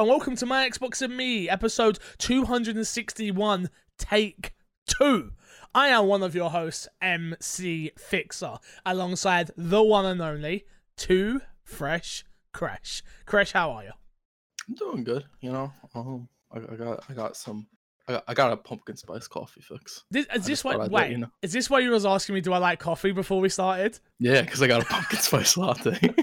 and welcome to My Xbox and Me, episode 261, take two. I am one of your hosts, MC Fixer, alongside the one and only Two Fresh Crash. Crash, how are you? I'm doing good. You know, um, I, I got I got some. I got, I got a pumpkin spice coffee fix. This, is this why? Wait, let you know. is this why you was asking me? Do I like coffee before we started? Yeah, because I got a pumpkin spice latte.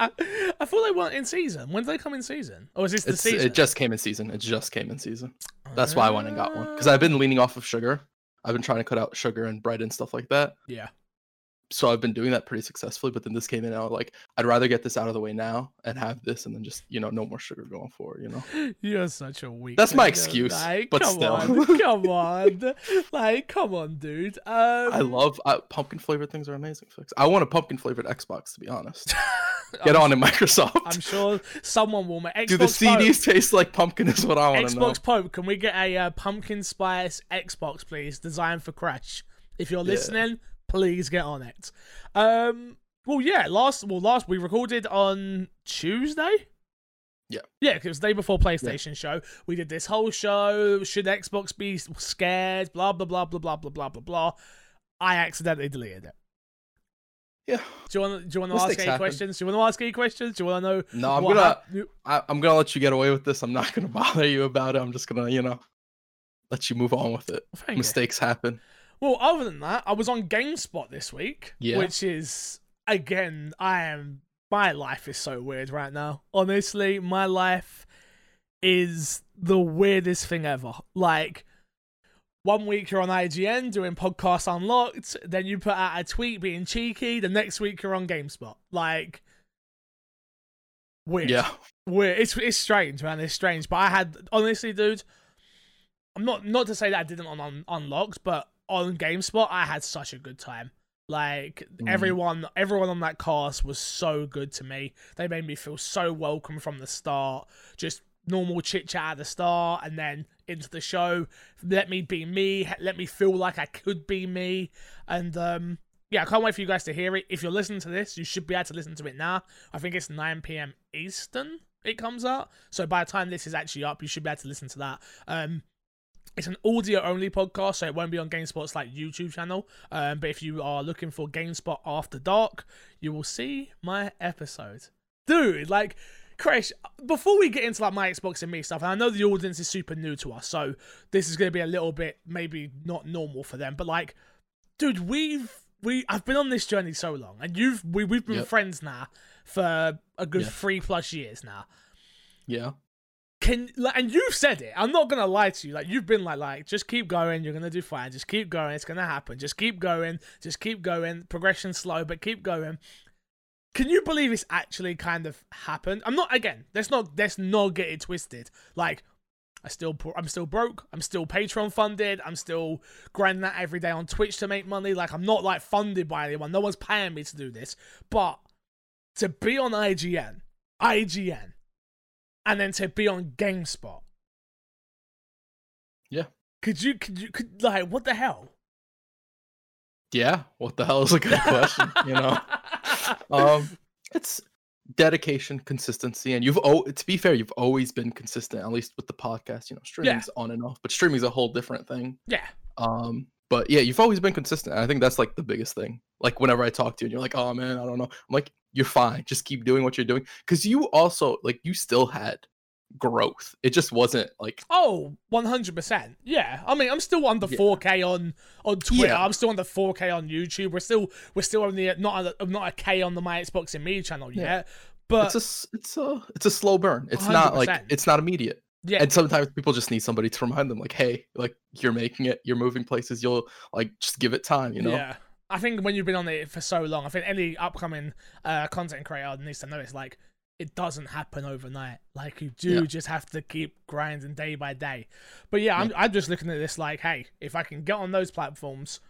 I thought they weren't in season. When did they come in season? Or is this the it's, season? it just came in season. It just came in season. That's why I went and got one. Because I've been leaning off of sugar. I've been trying to cut out sugar and bread and stuff like that. Yeah. So I've been doing that pretty successfully. But then this came in, and I was like, I'd rather get this out of the way now and have this, and then just you know, no more sugar going forward. You know. You're such a weak. That's my excuse, Like, but come still. on, come on, like, come on, dude. Um, I love uh, pumpkin flavored things are amazing. Fix. I want a pumpkin flavored Xbox to be honest. Get I'm on it, Microsoft. I'm sure someone will make. Xbox Do the Pope, CDs taste like pumpkin? Is what I want to know. Xbox Pope, can we get a uh, pumpkin spice Xbox, please? Designed for Crash. If you're Yeah. listening, please get on it. Um. Well, yeah. Last. Well, last we recorded on Tuesday. Yeah. Yeah, because it was the day before PlayStation show. We did this whole show. Should Xbox be scared? Blah blah blah blah blah blah blah blah blah. I accidentally deleted it. Yeah. Do you want? Do you want to ask Mistakes any happen. questions? Do you want to ask any questions? Do you want to know? No, I'm gonna. I, I'm gonna let you get away with this. I'm not gonna bother you about it. I'm just gonna, you know, let you move on with it. Thank you. Mistakes happen. Well, other than that, I was on GameSpot this week, Yeah. which is again, I am. My life is so weird right now. Honestly, my life is the weirdest thing ever. Like, one week you're on IGN doing podcast unlocked, then you put out a tweet being cheeky. The next week you're on GameSpot. Like, weird. Yeah. Weird. It's it's strange, man. It's strange. But I had honestly, dude. I'm not not to say that I didn't on, on unlocked, but on GameSpot I had such a good time. Like Mhm. everyone, everyone on that cast was so good to me. They made me feel so welcome from the start. Just normal chit chat at the start, and then into the show. Let me be me. Let me feel like I could be me. And um, yeah, I can't wait for you guys to hear it. If you're listening to this, you should be able to listen to it now. I think it's 9 p.m. Eastern. It comes out. So by the time this is actually up, you should be able to listen to that. Um, it's an audio only podcast, so it won't be on GameSpot's like YouTube channel. Um, but if you are looking for GameSpot After Dark, you will see my episode. Dude, like, Chris, before we get into like my Xbox and me stuff, and I know the audience is super new to us, so this is gonna be a little bit maybe not normal for them, but like, dude, we've we I've been on this journey so long, and you've we we've been Yep. friends now for a good Yeah. three plus years now Yeah. can like, and you've said it. I'm not gonna lie to you. Like you've been like, like just keep going. You're gonna do fine. Just keep going. It's gonna happen. Just keep going. Just keep going. Progression slow, but keep going. Can you believe it's actually kind of happened? I'm not again. Let's not let's not get it twisted. Like I still I'm still broke. I'm still Patreon funded. I'm still grinding that every day on Twitch to make money. Like I'm not like funded by anyone. No one's paying me to do this. But to be on IGN, IGN, and then to be on GameSpot. Yeah. Could you could you could like what the hell? Yeah. What the hell is a good question? you know. Um, it's dedication, consistency, and you've oh to be fair, you've always been consistent, at least with the podcast. You know, streaming's on and off, but streaming's a whole different thing. yeah. Um, but yeah, you've always been consistent. I think that's like the biggest thing. Like whenever I talk to you and you're like, oh man, I don't know. I'm like, you're fine. Just keep doing what you're doing. Cause you also like you still had growth. It just wasn't like Oh, 100%. Yeah. I mean, I'm still under Yeah. 4K on on Twitter. Yeah. I'm still under 4K on YouTube. We're still we're still only not a, not a K on the My Xbox and Me channel Yeah. yet. But it's a it's a it's a slow burn. It's not like it's not immediate. yeah. And sometimes people just need somebody to remind them, like, hey, like you're making it, you're moving places, you'll like just give it time, you know? Yeah. I think when you've been on it for so long, I think any upcoming uh, content creator needs to know it's like it doesn't happen overnight. Like you do Yeah. just have to keep grinding day by day. But yeah, I'm I'm just looking at this like, hey, if I can get on those platforms,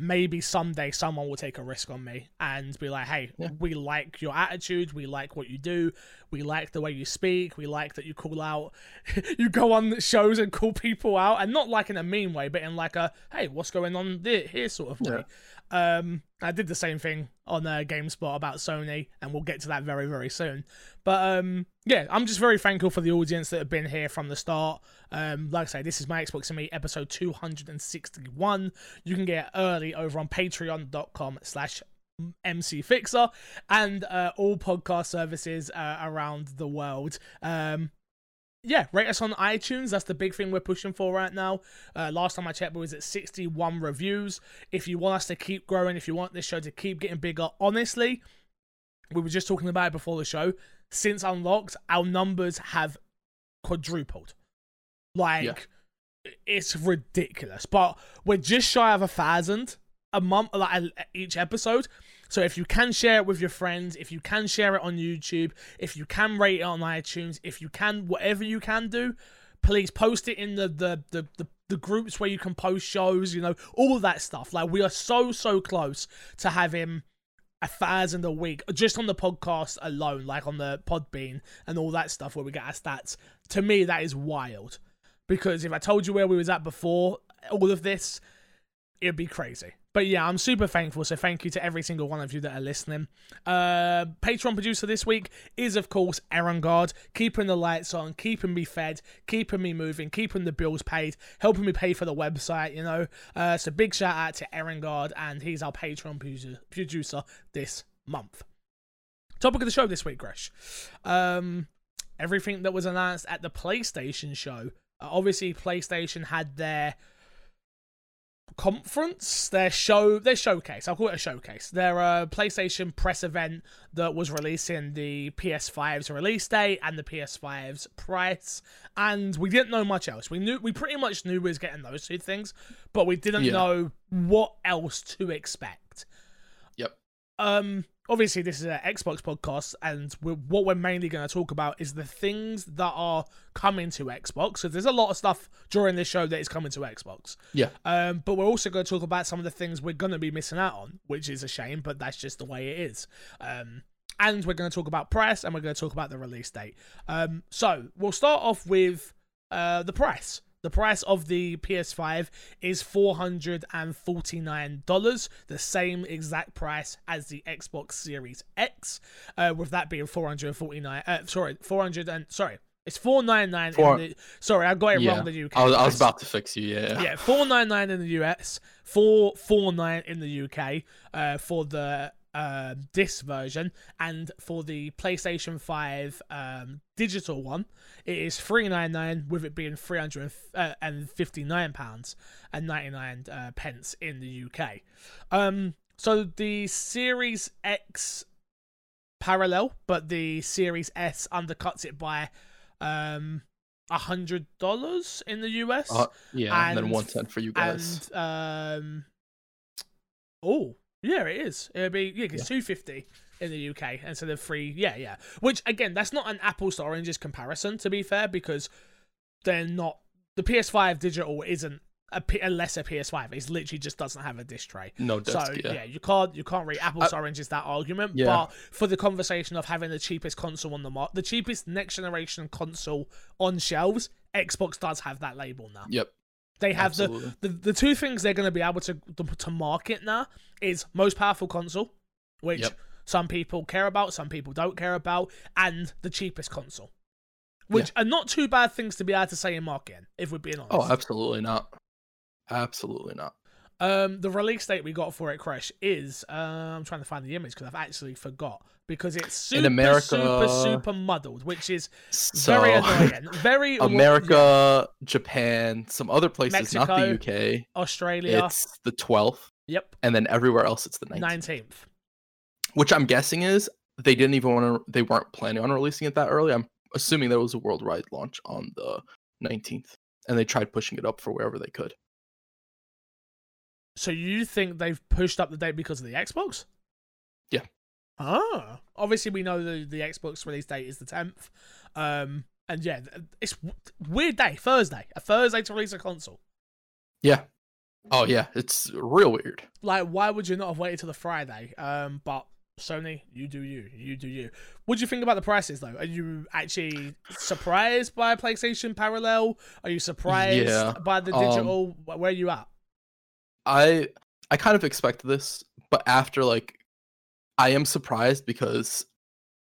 maybe someday someone will take a risk on me and be like, hey, Yeah. we like your attitude, we like what you do, we like the way you speak, we like that you call out, you go on shows and call people out, and not like in a mean way, but in like a, hey, what's going on there, here sort of way. Yeah. Um, I did the same thing on uh, GameSpot about Sony, and we'll get to that very, very soon. But um, yeah, I'm just very thankful for the audience that have been here from the start. Um, like I say, this is my Xbox and Me episode 261. You can get it early over on patreon.com slash MC Fixer and uh, all podcast services uh, around the world. Um, yeah, rate us on iTunes. That's the big thing we're pushing for right now. Uh, last time I checked, we was at 61 reviews. If you want us to keep growing, if you want this show to keep getting bigger, honestly, we were just talking about it before the show. Since Unlocked, our numbers have quadrupled. Like, yeah. it's ridiculous. But we're just shy of a thousand a month, like each episode. So if you can share it with your friends, if you can share it on YouTube, if you can rate it on iTunes, if you can, whatever you can do, please post it in the the the, the, the groups where you can post shows, you know, all of that stuff. Like we are so so close to having a thousand a week just on the podcast alone, like on the Podbean and all that stuff where we get our stats. To me, that is wild. Because if I told you where we was at before all of this, it'd be crazy. But yeah, I'm super thankful. So thank you to every single one of you that are listening. Uh, Patreon producer this week is, of course, Aaron Guard, keeping the lights on, keeping me fed, keeping me moving, keeping the bills paid, helping me pay for the website, you know. Uh, so big shout out to Aaron Guard, and he's our Patreon producer this month. Topic of the show this week, Gresh. Um, everything that was announced at the PlayStation show. Uh, obviously, PlayStation had their conference, their show, their showcase. I'll call it a showcase. Their uh, PlayStation press event that was releasing the PS5's release date and the PS5's price, and we didn't know much else. We knew we pretty much knew we was getting those two things, but we didn't yeah. know what else to expect. Um, obviously this is an Xbox podcast, and we're, what we're mainly going to talk about is the things that are coming to Xbox. So there's a lot of stuff during this show that is coming to Xbox. Yeah. Um, but we're also going to talk about some of the things we're going to be missing out on, which is a shame, but that's just the way it is. Um, and we're going to talk about price, and we're going to talk about the release date. Um, so we'll start off with uh, the price. The price of the PS5 is $449, the same exact price as the Xbox Series X, uh, with that being 449 uh, sorry, 400 and sorry, it's four nine nine. Sorry, I got it yeah. wrong in the UK. I was, I was, about to fix you. Yeah. Yeah, four nine nine in the US, four four nine in the UK uh, for the uh, this version, and for the PlayStation Five um, digital one, it is three nine nine with it being three hundred and fifty nine pounds and ninety nine uh, pence in the UK. Um, so the Series X parallel, but the Series S undercuts it by um a hundred dollars in the US. Uh, yeah, and, and then one cent for you guys. And um, oh yeah, it is. It'll be yeah, it's yeah. two fifty in the UK instead of free. Yeah, yeah. Which again, that's not an apples to oranges comparison to be fair, because they're not. The PS5 digital isn't a, a lesser PS5. It literally just doesn't have a disc tray. No disc. So yeah, yeah you can't you can't read apples uh, to oranges that argument. Yeah. But for the conversation of having the cheapest console on the market, the cheapest next generation console on shelves, Xbox does have that label now. Yep. They have the, the the two things they're going to be able to to market now is most powerful console, which yep. some people care about, some people don't care about, and the cheapest console, which yeah. are not too bad things to be able to say in marketing. If we're being oh, honest. Oh, absolutely not. Absolutely not. Um, the release date we got for it, Crash, is uh, I'm trying to find the image because I've actually forgot because it's super, America, super, super muddled, which is so, very annoying. Very America, yeah. Japan, some other places, Mexico, not the UK, Australia. It's the 12th. Yep. And then everywhere else, it's the 19th. 19th. Which I'm guessing is they didn't even want to. They weren't planning on releasing it that early. I'm assuming there was a worldwide launch on the 19th, and they tried pushing it up for wherever they could. So you think they've pushed up the date because of the Xbox? Yeah. Ah, obviously we know the the Xbox release date is the tenth. Um, and yeah, it's weird day, Thursday, a Thursday to release a console. Yeah. Oh yeah, it's real weird. Like, why would you not have waited till the Friday? Um, but Sony, you do you, you do you. What do you think about the prices though? Are you actually surprised by PlayStation Parallel? Are you surprised yeah. by the digital? Um, Where are you at? I I kind of expected this, but after like, I am surprised because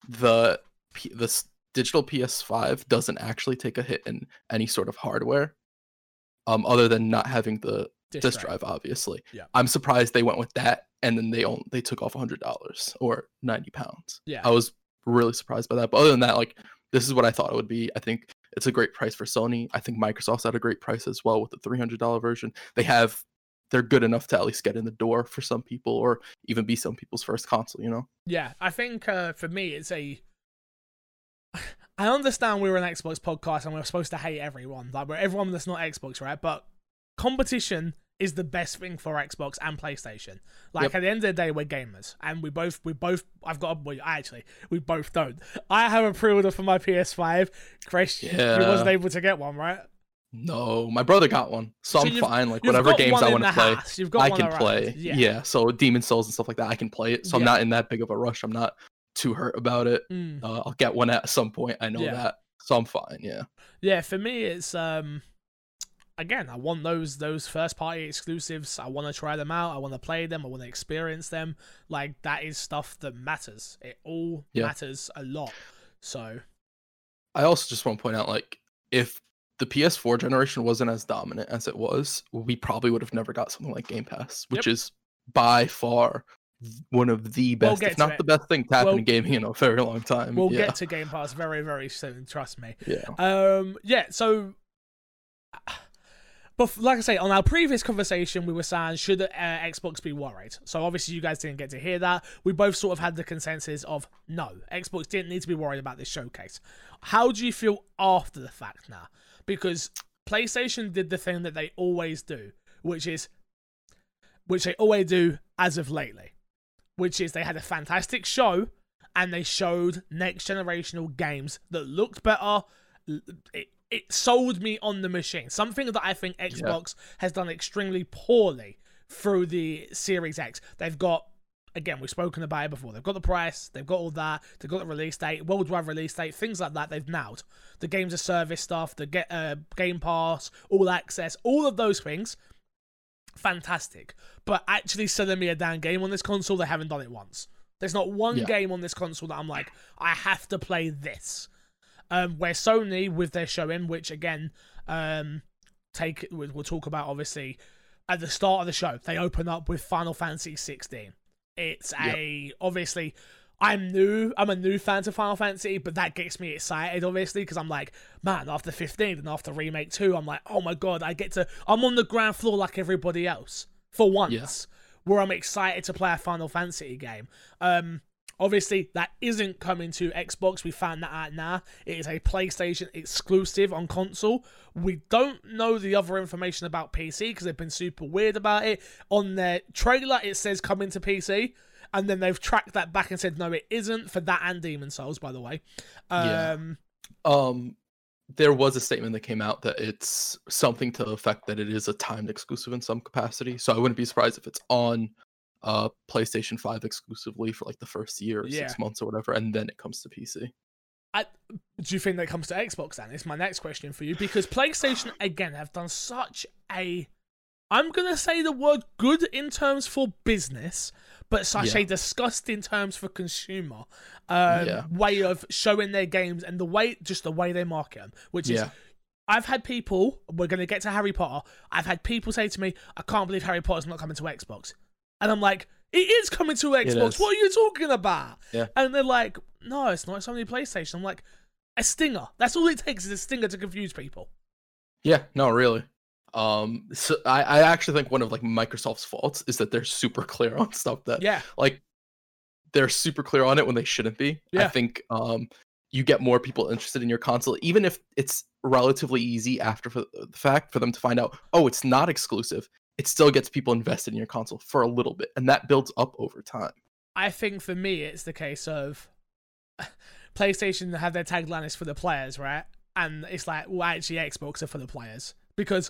the P- the digital PS5 doesn't actually take a hit in any sort of hardware, um, other than not having the disk drive, obviously. Yeah. I'm surprised they went with that, and then they own they took off hundred dollars or ninety pounds. Yeah. I was really surprised by that. But other than that, like this is what I thought it would be. I think it's a great price for Sony. I think Microsoft's at a great price as well with the three hundred dollar version. They have they're good enough to at least get in the door for some people, or even be some people's first console. You know. Yeah, I think uh, for me, it's a. I understand we're an Xbox podcast and we're supposed to hate everyone, like we're everyone that's not Xbox, right? But competition is the best thing for Xbox and PlayStation. Like Yep. at the end of the day, we're gamers, and we both, we both, I've got, a, well, actually, we both don't. I have a pre-order for my PS5. Chris, you Yeah. wasn't able to get one, right? No, my brother got one, so, So I'm fine. Like whatever games I want to play. I can around. play. Yeah. Yeah. so Demon's Souls and stuff like that, I can play it. So I'm not in that big of a rush. I'm not too hurt about it. Mm. Uh, I'll get one at some point. I know Yeah. that, so I'm fine. Yeah, Yeah, for me, it's um, again, I want those those first party exclusives. I want to try them out. I want to play them. I want to experience them. Like that is stuff that matters. It all Yeah. matters a lot. So I also just want to point out, like, if the PS4 generation wasn't as dominant as it was, we probably would have never got something like Game Pass, which is by far one of the We'll best, get if not it. the best thing to happen We'll- in gaming in a very long time. we'll yeah. get to Game Pass very very soon. Trust me. yeah. Um, yeah. So, but like I say, on our previous conversation, we were saying should uh, Xbox be worried? So obviously, you guys didn't get to hear that. We both sort of had the consensus of no, Xbox didn't need to be worried about this showcase. How do you feel after the fact now? Because PlayStation did the thing that they always do, which is, which they always do as of lately, which is they had a fantastic show and they showed next generational games that looked better. It, it sold me on the machine. Something that I think Xbox has done extremely poorly through the Series X. They've got, again, we've spoken about it before. They've got the price, they've got all that, they've got the release date, worldwide release date, things like that. They've nailed the games of service stuff, the get uh, Game Pass, all access, all of those things. Fantastic, but actually selling me a damn game on this console, they haven't done it once. There's not one Yeah. game on this console that I'm like, I have to play this. Um, where Sony with their showing, which again, um, take we'll we'll talk about obviously at the start of the show, they open up with Final Fantasy 16. It's a obviously. I'm new. I'm a new fan to Final Fantasy, but that gets me excited, obviously, because I'm like, man, after 15 and after Remake 2, I'm like, oh my god, I get to. I'm on the ground floor like everybody else for once, where I'm excited to play a Final Fantasy game. Um, Obviously, that isn't coming to Xbox. We found that out now. It is a PlayStation exclusive on console. We don't know the other information about PC because they've been super weird about it. On their trailer, it says coming to PC, and then they've tracked that back and said no, it isn't for that and Demon's Souls, by the way. Yeah. Um, Um, there was a statement that came out that it's something to the effect that it is a timed exclusive in some capacity. So I wouldn't be surprised if it's on uh PlayStation 5 exclusively for like the first year or Yeah. six months or whatever, and then it comes to PC. I, do you think that comes to Xbox then? It's my next question for you because PlayStation again have done such a I'm gonna say the word good in terms for business, but such Yeah. a disgusting terms for consumer um, Yeah. way of showing their games and the way just the way they market them, which is I've had people. We're gonna get to Harry Potter. I've had people say to me, "I can't believe Harry Potter's not coming to Xbox," and I'm like, "It is coming to Xbox. What are you talking about?" Yeah. And they're like, "No, it's not. It's only PlayStation." I'm like, "A stinger. That's all it takes is a stinger to confuse people." Yeah, no, really. Um, so I, I actually think one of like Microsoft's faults is that they're super clear on stuff that Yeah, like they're super clear on it when they shouldn't be. I think um you get more people interested in your console, even if it's relatively easy after the fact for them to find out, oh, it's not exclusive. It still gets people invested in your console for a little bit, and that builds up over time. I think for me, it's the case of PlayStation have their tagline is for the players, right? And it's like, well, actually, Xbox are for the players because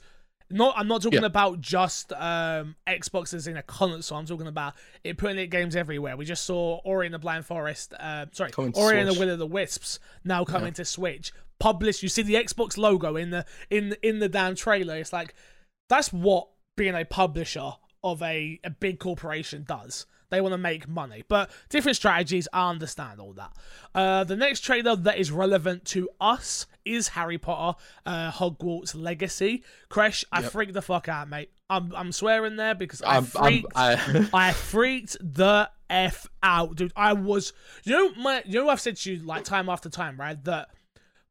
not. I'm not talking Yeah. about just um, Xbox as in a console. I'm talking about it putting it games everywhere. We just saw Ori and the Blind Forest. Uh, sorry, Coming Ori and the Will of the Wisps now coming to Switch. Published. You see the Xbox logo in the in in the damn trailer. It's like that's what being a publisher of a, a big corporation does. They want to make money, but different strategies. I understand all that. Uh, the next trailer that is relevant to us is Harry Potter, uh, Hogwarts Legacy. Crash, I Yep. freaked the fuck out, mate. I'm I'm swearing there because I I'm, I'm, freaked. I, I freaked the f out, dude. I was, you know, my, you know, I've said to you like time after time, right? That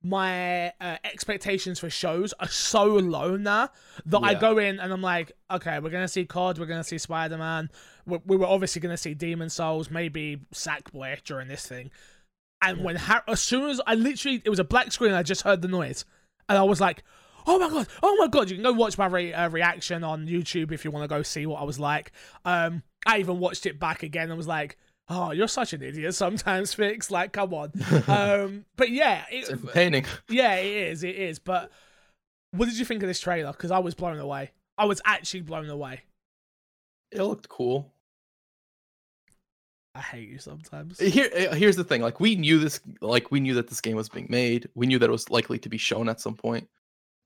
my uh, expectations for shows are so low now that I go in and I'm like, okay, we're gonna see COD, we're gonna see Spider Man, we, we were obviously gonna see Demon's Souls, maybe Sackboy during this thing, and when Har- as soon as I literally, it was a black screen, I just heard the noise, and I was like. Oh my god! Oh my god! You can go watch my re- uh, reaction on YouTube if you want to go see what I was like. Um, I even watched it back again and was like, "Oh, you're such an idiot sometimes, Fix. Like, come on." um, but yeah, it's it, entertaining. yeah, it is. It is. But what did you think of this trailer? Because I was blown away. I was actually blown away. It looked cool. I hate you sometimes. Here, uh, here's the thing. Like we knew this. Like we knew that this game was being made. We knew that it was likely to be shown at some point.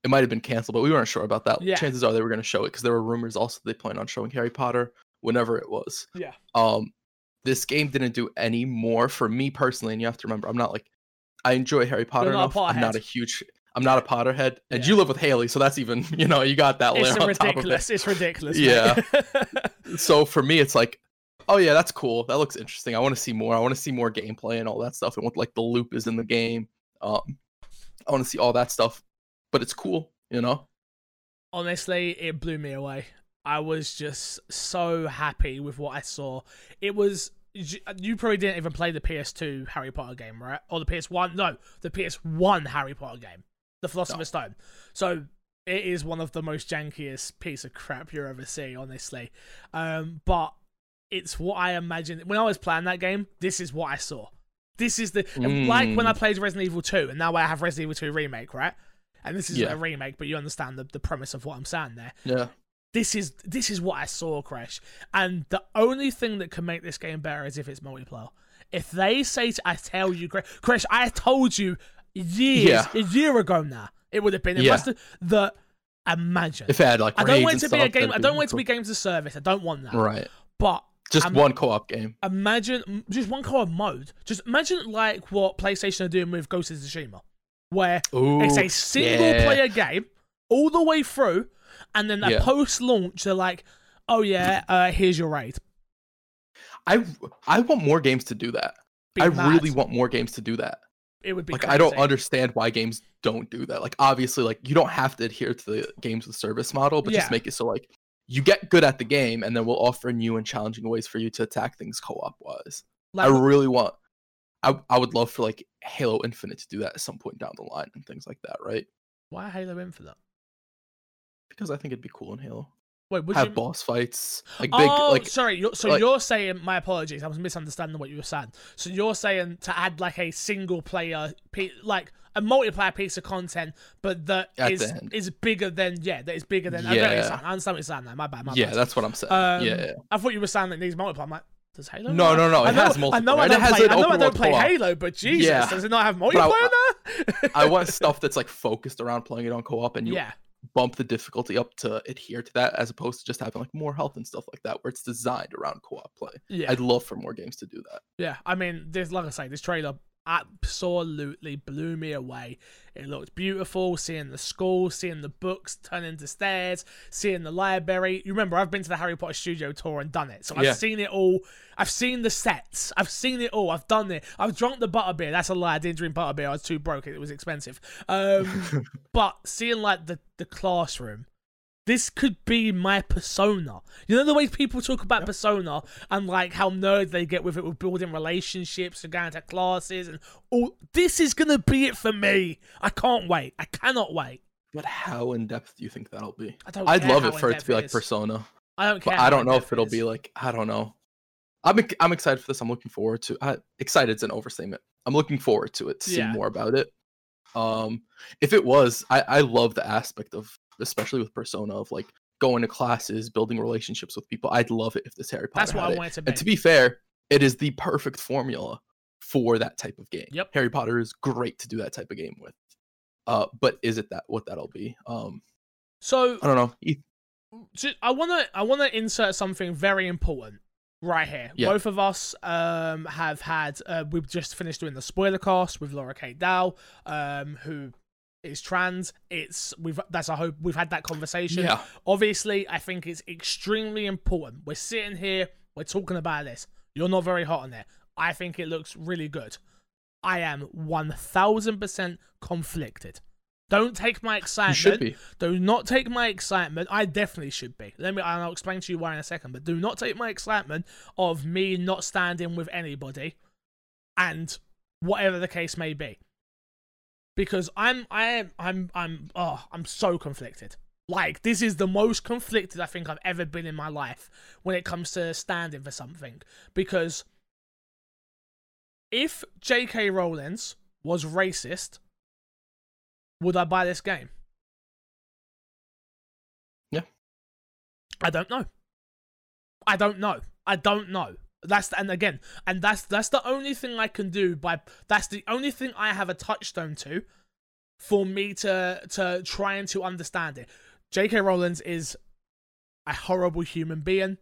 It might have been canceled, but we weren't sure about that. Yeah. Chances are they were going to show it because there were rumors also they plan on showing Harry Potter whenever it was. Yeah. Um, this game didn't do any more for me personally, and you have to remember, I'm not like I enjoy Harry Potter enough. I'm not a huge. I'm not a Potterhead, and Yeah. you live with Haley, so that's even you know you got that layer It's on top of it. ridiculous. It's ridiculous. Yeah. so for me it's like oh yeah that's cool that looks interesting i want to see more i want to see more gameplay and all that stuff and what like the loop is in the game um i want to see all that stuff but it's cool you know Honestly, it blew me away. I was just so happy with what I saw. It was. You probably didn't even play the PS2 Harry Potter game, right? Or the PS1? No, the PS1 Harry Potter game, The Philosopher's Stone. So it is one of the most jankiest piece of crap you ever see, honestly. Um, but it's what I imagined when I was playing that game. This is what I saw. This is the like when I Mm. played Resident Evil 2, and now I have Resident Evil 2 remake, right? And this is Yeah. a remake, but you understand the, the premise of what I'm saying there yeah this is this is what I saw, Crash. And the only thing that can make this game better is if it's multiplayer. If they say, to, I tell you, Crash, I told you years, Yeah. a year ago now, it would have been. Yeah. must have, the imagine. if it had like I don't want it to be a game. I don't want it to be games of service. I don't want that. right But just I'm- one co-op game imagine just one co-op mode. Just imagine like what PlayStation are doing with Ghost of Tsushima, where Ooh, it's a single yeah. player game all the way through, and then Yeah. post launch they're like, "Oh yeah, uh, here's your raid." i i want more games to do that Be i mad. really want more games to do that It would be like i don't understand why games don't do that like obviously like you don't have to adhere to the games with service model but Yeah. just make it so like you get good at the game and then we'll offer new and challenging ways for you to attack things co-op wise Like, i really want I, I would love for like halo infinite to do that at some point down the line and things like that right why Halo Infinite? Because i think it'd be cool in halo Wait, would have you? boss fights like big oh, like sorry. You're, so like- you're saying my apologies. I was misunderstanding what you were saying. So you're saying to add like a single player, like a multiplayer piece of content, but that At is is bigger than yeah, that is bigger than. I, get what you're Yeah. I understand what you're saying now. My bad. My yeah bad. that's what i'm saying Um, yeah, yeah. I thought you were saying that needs multiplayer. I'm like, does Halo? No, no, no, I it know, has I know. multiplayer, I don't play. I know. I don't play. Halo, but Jesus, Yeah. does it not have I- multiplayer now? i want stuff that's like focused around playing it on co-op and you yeah. Bump the difficulty up to adhere to that as opposed to just having like more health and stuff like that where it's designed around co-op play Yeah. i'd love for more games to do that Yeah, I mean, there's like I say, this trailer absolutely blew me away. It looked beautiful, seeing the school, seeing the books turn into stairs, seeing the library. You remember, I've been to the Harry Potter studio tour and done it, so I've Yeah. seen it all. I've seen the sets. I've seen it all. I've done it. I've drunk the butterbeer. That's a lie. I didn't drink butterbeer. I was too broke. It was expensive. Um, but seeing like the the classroom. This could be my persona. You know the way people talk about persona and like how nerd they get with it with building relationships and going to classes and all. This is gonna be it for me. I can't wait. I cannot wait. but how in depth do you think that'll be I don't. i'd love it for it to be like persona I don't care. but i don't know if it'll be like i don't know i'm i'm excited for this i'm looking forward to I, excited's an overstatement i'm looking forward to it to see more about it um if it was i i love the aspect of especially with persona of like going to classes building relationships with people i'd love it if this harry potter That's what had I it. want to be. And to be fair, it is the perfect formula for that type of game. Yep. Harry Potter is great to do that type of game with. Uh, but is it that what that'll be? Um, so I don't know. So I wanna I wanna insert something very important right here. Yeah. Both of us um have had uh, we've just finished doing the spoiler cast with Laura Kate Dale, um, who is trans. It's we've that's I hope we've had that conversation. Yeah. Obviously, I think it's extremely important. We're sitting here, we're talking about this. You're not very hot on it. I think it looks really good. I am one thousand percent conflicted. Don't take my You excitement. should be. Do not take my excitement. I definitely should be. Let me. I'll explain to you why in a second. But do not take my excitement of me not standing with anybody, and whatever the case may be. Because I'm, I am, I'm, I'm, oh, I'm so conflicted. Like this is the most conflicted I think I've ever been in my life when it comes to standing for something. Because if J.K. Rowling's was racist, would I buy this game? Yeah. I don't know. I don't know. I don't know. That's and again, and that's that's the only thing I can do by that's the only thing I have a touchstone to for me to to try and to understand it. J.K. Rowling is a horrible human being,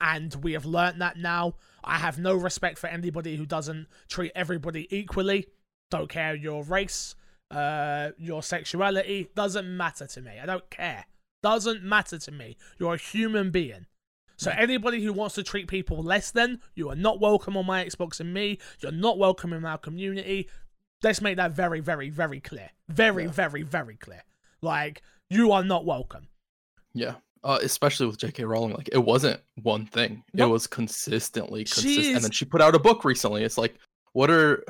and we have learnt that now. I have no respect for anybody who doesn't treat everybody equally. Don't care your race, uh, your sexuality doesn't matter to me. I don't care. Doesn't matter to me. You're a human being. So anybody who wants to treat people less than, you are not welcome on my Xbox and me. You're not welcome in our community. Let's make that very, very, very clear. Very, Yeah. very, very clear. Like you are not welcome. Yeah. Uh, especially with J.K. Rowling, like it wasn't one thing; Nope. it was consistently consistent. is- And then she put out a book recently. It's like, what are,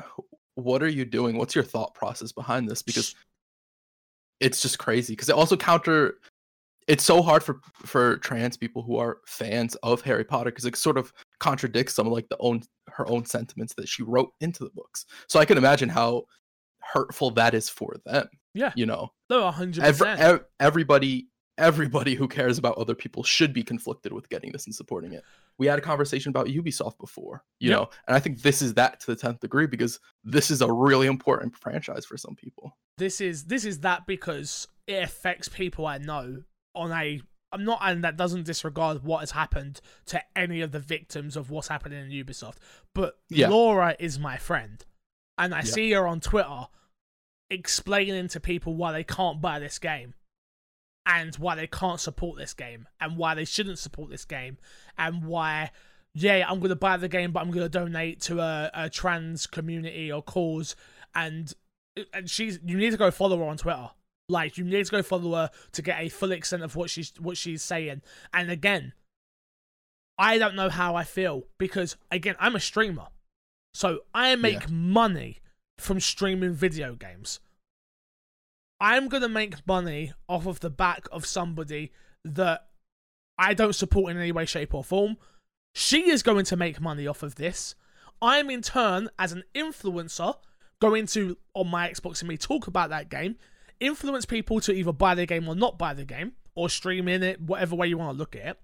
what are you doing? What's your thought process behind this? Because it's just crazy. Because it also counter. It's so hard for for trans people who are fans of Harry Potter because it sort of contradicts some of like the own her own sentiments that she wrote into the books. So I can imagine how hurtful that is for them. Yeah. You know, oh, No, hundred percent. everybody everybody who cares about other people should be conflicted with getting this and supporting it we had a conversation about ubisoft before you Yep. know and i think this is that to the 10th degree because this is a really important franchise for some people This is this is that because it affects people I know on a. I'm not, and that doesn't disregard what has happened to any of the victims of what's happening in Ubisoft. But Yeah. Laura is my friend, and I Yeah. see her on Twitter explaining to people why they can't buy this game and why they can't support this game and why they shouldn't support this game and why yeah i'm going to buy the game but i'm going to donate to a, a trans community or cause and and she's you need to go follow her on twitter like you need to go follow her to get a full extent of what she's what she's saying. And again i don't know how i feel because again i'm a streamer. So i make money from streaming video games. I'm gonna make money off of the back of somebody that I don't support in any way, shape, or form. She is going to make money off of this. I'm in turn, as an influencer, going to on my Xbox and me talk about that game, influence people to either buy the game or not buy the game, or stream in it, whatever way you want to look at it.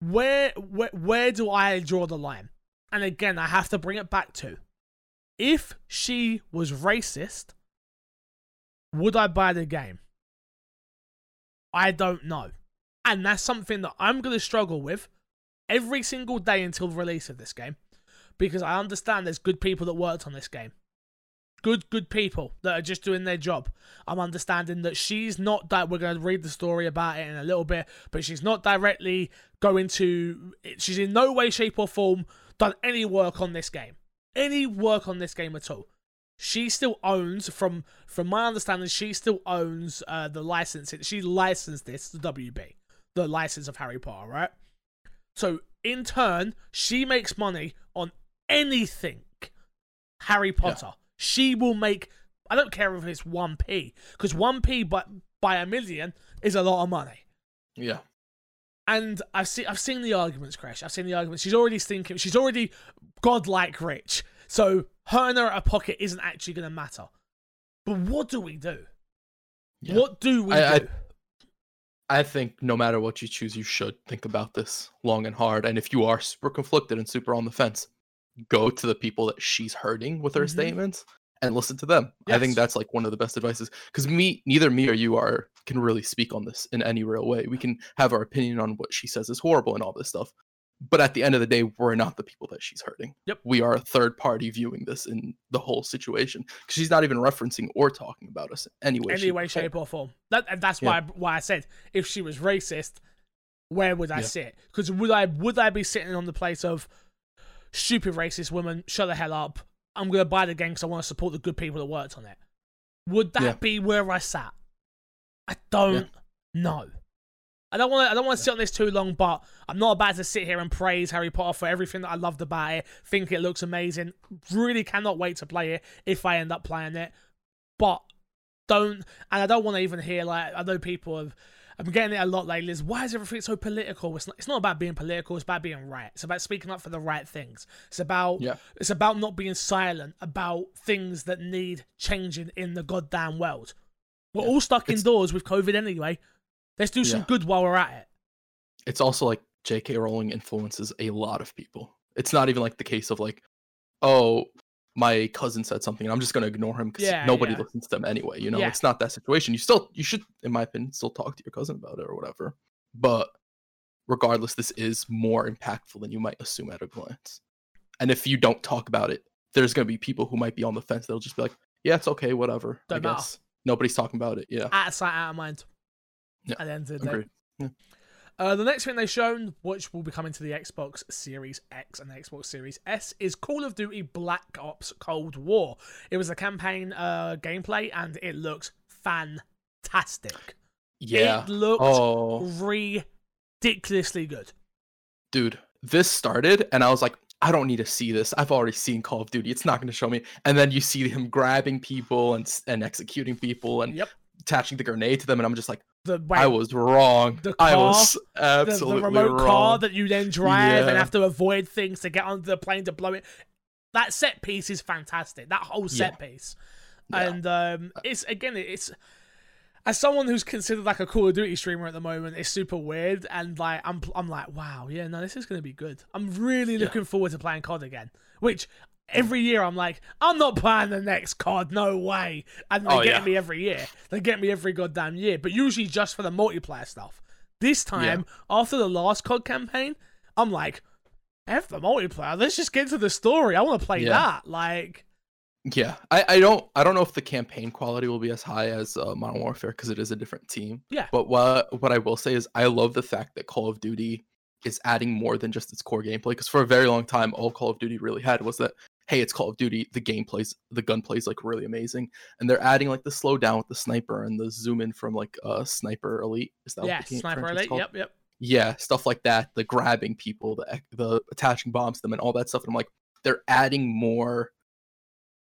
Where where where do I draw the line? And again, I have to bring it back to if she was racist, would I buy the game? I don't know. And that's something that I'm going to struggle with every single day until the release of this game. Because I understand there's good people that worked on this game. Good, good people that are just doing their job. I'm understanding that she's not that. We're going to read the story about it in a little bit, but she's not directly going to. She's in no way, shape, or form done any work on this game. Any work on this game at all she still owns from from my understanding she still owns uh the license she licensed this to wb the license of harry potter right so in turn she makes money on anything harry potter she will make i don't care if it's 1p because 1p but by a million is a lot of money yeah and I've seen I've seen the arguments, Crash. I've seen the arguments. She's already thinking. She's already godlike rich. So her and her out of pocket isn't actually going to matter. But what do we do? Yeah. What do we I- I- do? I think no matter what you choose, you should think about this long and hard. And if you are super conflicted and super on the fence, go to the people that she's hurting with her Mhm. statements and listen to them. I think that's like one of the best advices because me, neither me or you are can really speak on this in any real way. We can have our opinion on what she says is horrible and all this stuff, but at the end of the day, we're not the people that she's hurting. Yep. we are a third party viewing this in the whole situation because she's not even referencing or talking about us anyway. any way, shape, or form. That, and that's why why I said if she was racist, where would I Yeah. sit? Because would I would I be sitting on the place of stupid racist woman? Shut the hell up! I'm gonna buy the game because I want to support the good people that worked on it. Would that Yeah. be where I sat? I don't know. I don't want to. I don't want to sit on this too long, but I'm not about to sit here and praise Harry Potter for everything that I loved about it. Think it looks amazing. Really cannot wait to play it if I end up playing it. But don't, and I don't want to even hear like I know people have. I'm getting it a lot lately. Is why is everything so political? It's not. It's not about being political. It's about being right. It's about speaking up for the right things. It's about. Yeah. It's about not being silent about things that need changing in the goddamn world. We're Yeah. all stuck It's- indoors with COVID anyway. Let's do some Yeah. good while we're at it. it's also like J.K. Rowling influences a lot of people. It's not even like the case of like, oh, my cousin said something, and I'm just gonna ignore him because Yeah, nobody yeah. listens to them anyway. You know, Yeah. it's not that situation. You still, you should, in my opinion, still talk to your cousin about it or whatever. But regardless, this is more impactful than you might assume at a glance. And if you don't talk about it, there's gonna be people who might be on the fence. They'll just be like, yeah, it's okay, whatever. I Don't matter. guess nobody's talking about it. Yeah, Out of sight, out of mind. Yeah, At the end of the day. Uh, the next thing they shown, which will be coming to the Xbox Series X and the Xbox Series S, is Call of Duty Black Ops Cold War. It was a campaign uh, gameplay, and it looks fantastic. Yeah. It looked Oh. ridiculously good. dude, this started and I was like, I don't need to see this. I've already seen Call of Duty. It's not going to show me. And then you see him grabbing people and and executing people and Yep. attaching the grenade to them, and I'm just like, The way I was wrong. the I car- was the, absolutely the remote wrong. car that you then drive and have to avoid things to get onto the plane to blow it. That set piece is fantastic. That whole set piece, Yeah. and um, it's again, it's as someone who's considered like a Call of Duty streamer at the moment, it's super weird. And like, I'm I'm like, wow, yeah, no, this is gonna be good. I'm really Yeah. looking forward to playing COD again. Which every year I'm like, I'm not playing the next COD, no way. And they Oh, get yeah. me every year. They get me every goddamn year, but usually just for the multiplayer stuff. This time, after the last COD campaign, I'm like, F the multiplayer. Let's just get to the story. I want to play Yeah. that. Like, Yeah, I, I don't I don't know if the campaign quality will be as high as uh, Modern Warfare because it is a different team. Yeah. But what what I will say is I love the fact that Call of Duty is adding more than just its core gameplay. Because for a very long time, all Call of Duty really had was that hey, it's Call of Duty. The gameplays, the gunplay's like really amazing, and they're adding like the slowdown with the sniper and the zoom in from like uh Sniper Elite. Is that yeah, Sniper Elite. Yep, yep. yeah, stuff like that, the grabbing people, the the attaching bombs to them, and all that stuff. And I'm like, they're adding more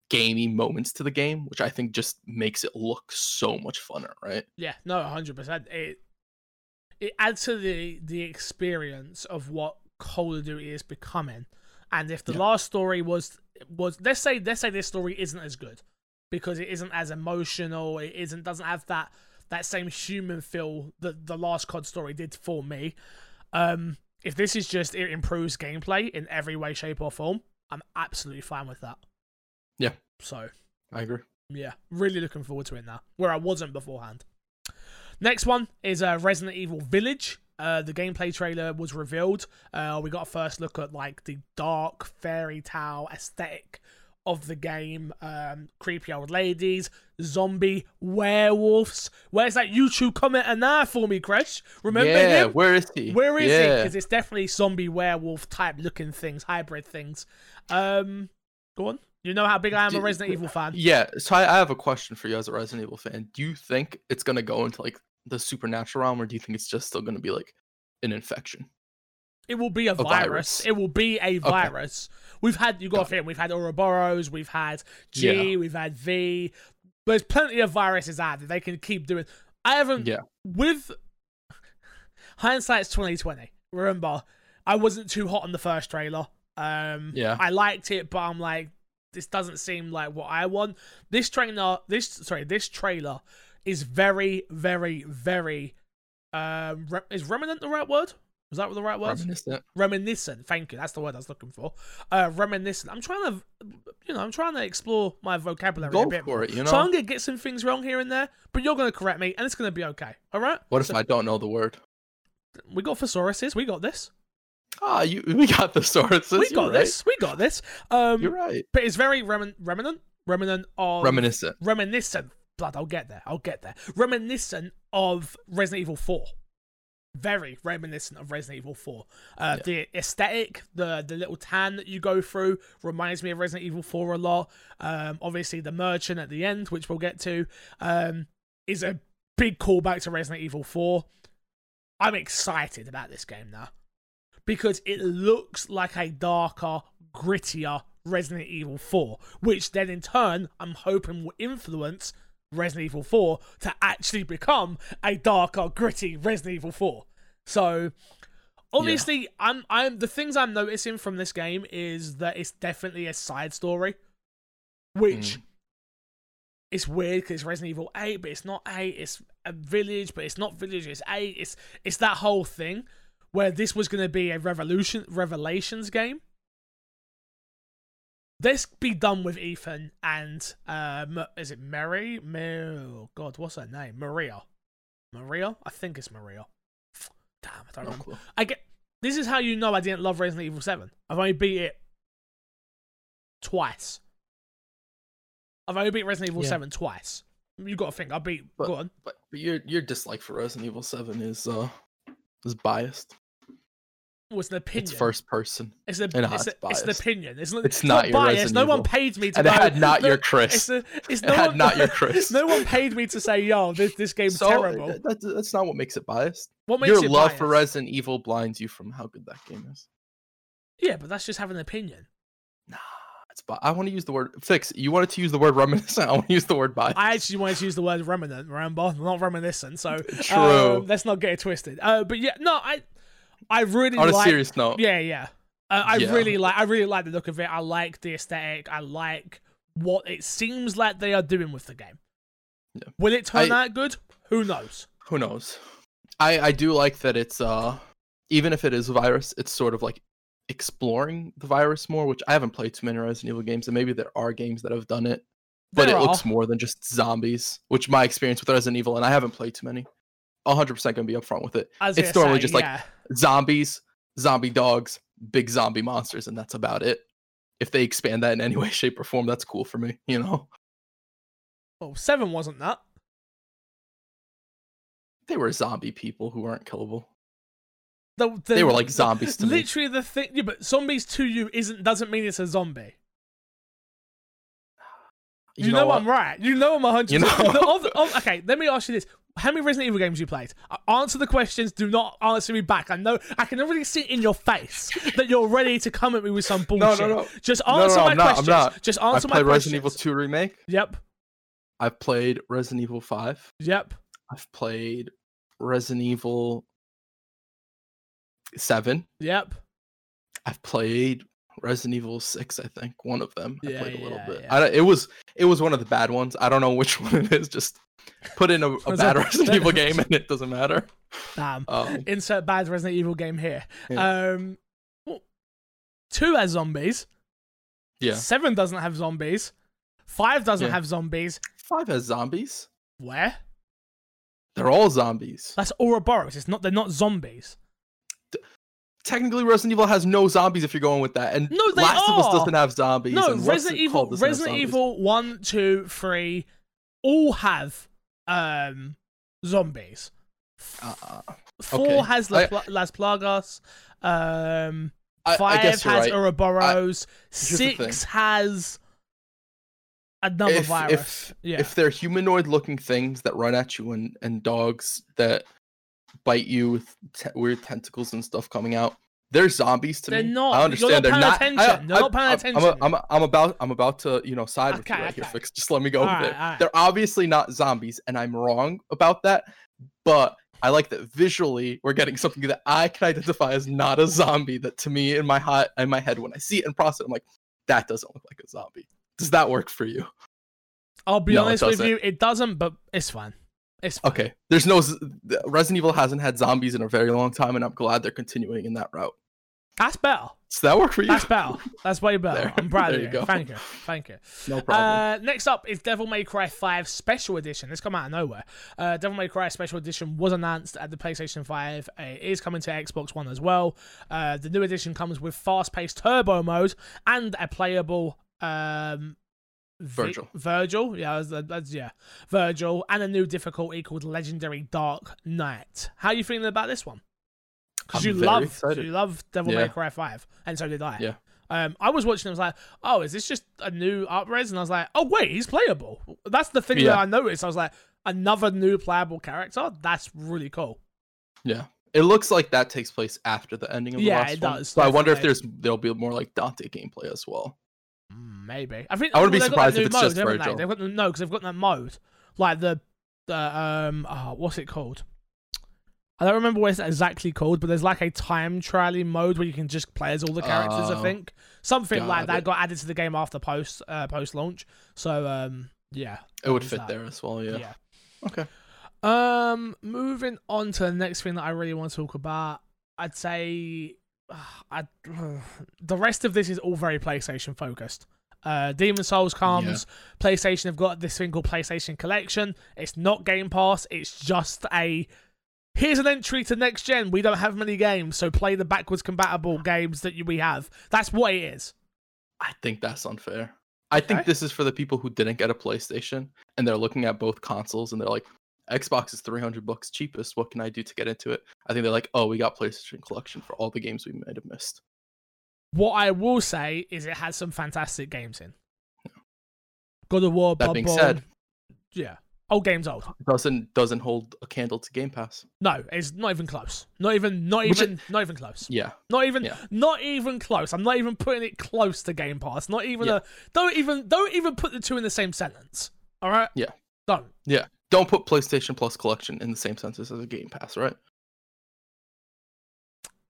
gamey moments to the game, which I think just makes it look so much funner, right? Yeah, no, hundred percent. It it adds to the the experience of what Call of Duty is becoming. And if the Yeah. last story was was let's say let's say this story isn't as good because it isn't as emotional, it isn't doesn't have that that same human feel that the last COD story did for me. Um, if this is just it improves gameplay in every way, shape, or form, I'm absolutely fine with that. Yeah. So I agree. yeah, really looking forward to it now, where I wasn't beforehand. Next one is uh, Resident Evil Village. Uh, the gameplay trailer was revealed. Uh, we got a first look at like the dark fairy tale aesthetic of the game. Um, creepy old ladies, zombie werewolves. Where's that YouTube comment commenter now for me, Crash? Remember yeah, him? where is he? Where is he? Because it's definitely zombie werewolf type looking things, hybrid things. Um, go on. You know how big I am a Resident Evil fan. Yeah, so I, I have a question for you as a Resident Evil fan. Do you think it's gonna go into like the supernatural realm, or do you think it's just still gonna be like an infection? It will be a, virus. virus. It will be a virus. We've had you got to Got it. think we've had Ouroboros, we've had G, Yeah. we've had V. There's plenty of viruses out there. They can keep doing. I haven't Yeah. with hindsight's twenty twenty. Remember, I wasn't too hot on the first trailer. Um, Yeah. I liked it, but I'm like, this doesn't seem like what I want. This trailer, this sorry, this trailer is very, very, very. Um, re- is remnant the right word? Was that the right word? Reminiscent. reminiscent. Thank you. That's the word I was looking for. Uh, reminiscent. I'm trying to you know, I'm trying to explore my vocabulary a Go bit for it, you know. So I'm gonna get some things wrong here and there, but you're gonna correct me, and it's gonna be okay. All right? What if I don't know the word? We got thesauruses. We got this. Ah, you we got the sources. we got right. this. We got this. Um, You're right. but it's very remin- remnant, remnant of Reminiscent. reminiscent. Blood, I'll get there. I'll get there. Reminiscent of Resident Evil Four. Very reminiscent of Resident Evil Four. Uh, The aesthetic, the the little tan that you go through, reminds me of Resident Evil Four a lot. Um, obviously the merchant at the end, which we'll get to, um, is a big callback to Resident Evil Four. I'm excited about this game now because it looks like a darker, grittier Resident Evil 4, which then in turn I'm hoping will influence Resident Evil 4 to actually become a darker, gritty Resident Evil 4. So obviously I'm I'm the things I'm noticing from this game is that it's definitely a side story. Which Mm. it's weird because it's Resident Evil 8, but it's not 8. It's a village, but it's not village. It's 8. It's it's that whole thing where this was going to be a revolution revelations game. Let's be done with Ethan and um, is it Mary? Mar- oh God, what's her name? Maria. Maria? I think it's Maria. Damn, I don't remember. clue. I get. This is how you know I didn't love Resident Evil Seven. I've only beat it twice. I've only beat Resident Evil Yeah. Seven twice. You got to think. I beat. But- go on. But, but your your dislike for Resident Evil Seven is uh is biased. Oh, it's an opinion. It's first person, It's a, it's, it's a, it's an opinion. It's not, It's not your biased. Resident No one paid me to and it had not no, your It's, Chris. a, it's It no had one, not your Chris. no one paid me to say, "Yo, this this game's so terrible." that- that- that's not what makes it biased. what makes Your love for? Resident Evil blinds you from how good that game is. Yeah, but that's just having an opinion. Nah, it's bi- I want to use the word fix. You wanted to use the word reminiscent. I want to use the word biased. I actually wanted to use the word remnant, remember, not reminiscent. So True. um, let's not get it twisted. Uh, but yeah, no, I, I really On a like. serious note, Yeah, yeah. Uh, I Yeah. really like. I really like the look of it. I like the aesthetic. I like what it seems like they are doing with the game. Yeah. Will it turn I- out good? Who knows? who knows? I I do like that it's uh even if it is a virus, it's sort of like exploring the virus more, which I haven't played too many Resident Evil games, and maybe there are games that have done it, but There it looks more than just zombies, which my experience with Resident Evil, and I haven't played too many. 100% gonna be upfront with it. It's normally say, just like- yeah. Zombies, zombie dogs, big zombie monsters, and that's about it. If they expand that in any way, shape, or form, that's cool for me. You know, Well, seven wasn't that. they were zombie people who weren't killable. The, the, They were like zombies to me. Literally, the thing. Yeah, but zombies to you isn't doesn't mean it's a zombie. You, know, what? I'm right. You know I'm 100. You know- The other- oh, okay, let me ask you this: How many Resident Evil games you played? Answer the questions. Do not answer me back. I know I can already see in your face that you're ready to come at me with some bullshit. no, no. Just No, no, answer my I'm not, I'm not. Just answer my played. Resident Evil 2 remake. Yep. I've played Resident Evil 5. Yep. I've played Resident Evil 7. Yep. I've played Resident Evil 6, I think. One of them. Yeah, I played a little yeah, bit. yeah. I, don't- it was it was one of the bad ones. I don't know which one it is. Just put in a, a bad Resident Evil game and it doesn't matter. Damn. Um, Insert bad Resident Evil game here. Um, well, two has zombies. yeah. Seven doesn't have zombies. Five doesn't have zombies. 5 has zombies. Where? They're all zombies. That's Ouroboros. It's not. They're not zombies. Technically, Resident Evil has no zombies if you're going with that. And No, they Last of Us doesn't have zombies. No, Resident Evil. called doesn't have Resident. Evil one, two, three, all have um zombies. Uh, Four okay. has I- Las Plagas. Um, I, five I guess has right. Ouroboros. here's. Six has another if, virus. if yeah. if they're humanoid looking things that run at you and and dogs that bite you with te- weird tentacles and stuff coming out they're zombies to They're me not. i You're understand not they're paying not I- attention. You're I- not paying I'm- attention. I'm, I'm, I'm about i'm about to you know side with you Okay, here fix just let me go All with right, it right. they're obviously not zombies and i'm wrong about that but I like that visually we're getting something that I can identify as not a zombie. That to me in my heart in my head when I see it and process, it, I'm like, that doesn't look like a zombie. Does that work for you? I'll be No, honest with you, it doesn't, but it's fine. It's fine. Okay. There's no Resident Evil hasn't had zombies in a very long time, and I'm glad they're continuing in that route. That's better. Does that work for you? That's better. That's way better. There- I'm proud of you go. Thank you. Thank you. no problem. Uh, next up is Devil May Cry 5 Special Edition. This come out of nowhere. Uh, Devil May Cry Special Edition was announced at the PlayStation 5. It is coming to Xbox One as well. Uh, the new edition comes with fast-paced turbo mode and a playable um, Vi- Virgil. Virgil, yeah, that's, that's, yeah, Virgil, and a new difficulty called Legendary Dark Knight. How are you feeling about this one? Because you love, excited. you love Devil May Cry Five, and so did I. Yeah. Um, I was watching. I was like, "Oh, is this just a new upres?" And I was like, "Oh, wait, he's playable." That's the thing that I noticed. I was like, "Another new playable character? That's really cool." yeah. It looks like that takes place after the ending of the Yeah, last it one. does, So I wonder if there's there'll be more like Dante gameplay as well. Mm, Maybe. I think I wouldn't be they've got that surprised if it's mode, just haven't They? They've got the, no, because they've got that mode, like the the um, oh, what's it called? I don't remember what it's exactly called, but there's like a time trialing mode where you can just play as all the characters. I Oh, think something like that it. got added to the game after post uh, post launch. So um, yeah, It would fit that. there as well. Yeah. yeah. Okay. Um, moving on to the next thing that I really want to talk about, I'd say, I the rest of this is all very PlayStation focused. Uh, Demon's Souls comes. PlayStation have got this thing called PlayStation Collection. It's not Game Pass. It's just a here's an entry to next gen. We don't have many games, so play the backwards compatible games that we have. That's what it is. I think that's unfair. I think Okay. this is for the people who didn't get a PlayStation and they're looking at both consoles and they're like, Xbox is 300 bucks cheapest. What can I do to get into it? I think they're like, oh, we got PlayStation Collection for all the games we might have missed. What I will say is it has some fantastic games in. God of War, That Bloodborne. being said- yeah, old game's old. Doesn't doesn't hold a candle to Game Pass. No, it's not even close. Not even, not Which even, not even close. Yeah. Not even, Yeah. not even close. I'm not even putting it close to Game Pass. Not even Yeah. a. Don't even, don't even put the two in the same sentence. All right. Yeah. Don't. Yeah. Don't put PlayStation Plus Collection in the same sentence as a Game Pass, right?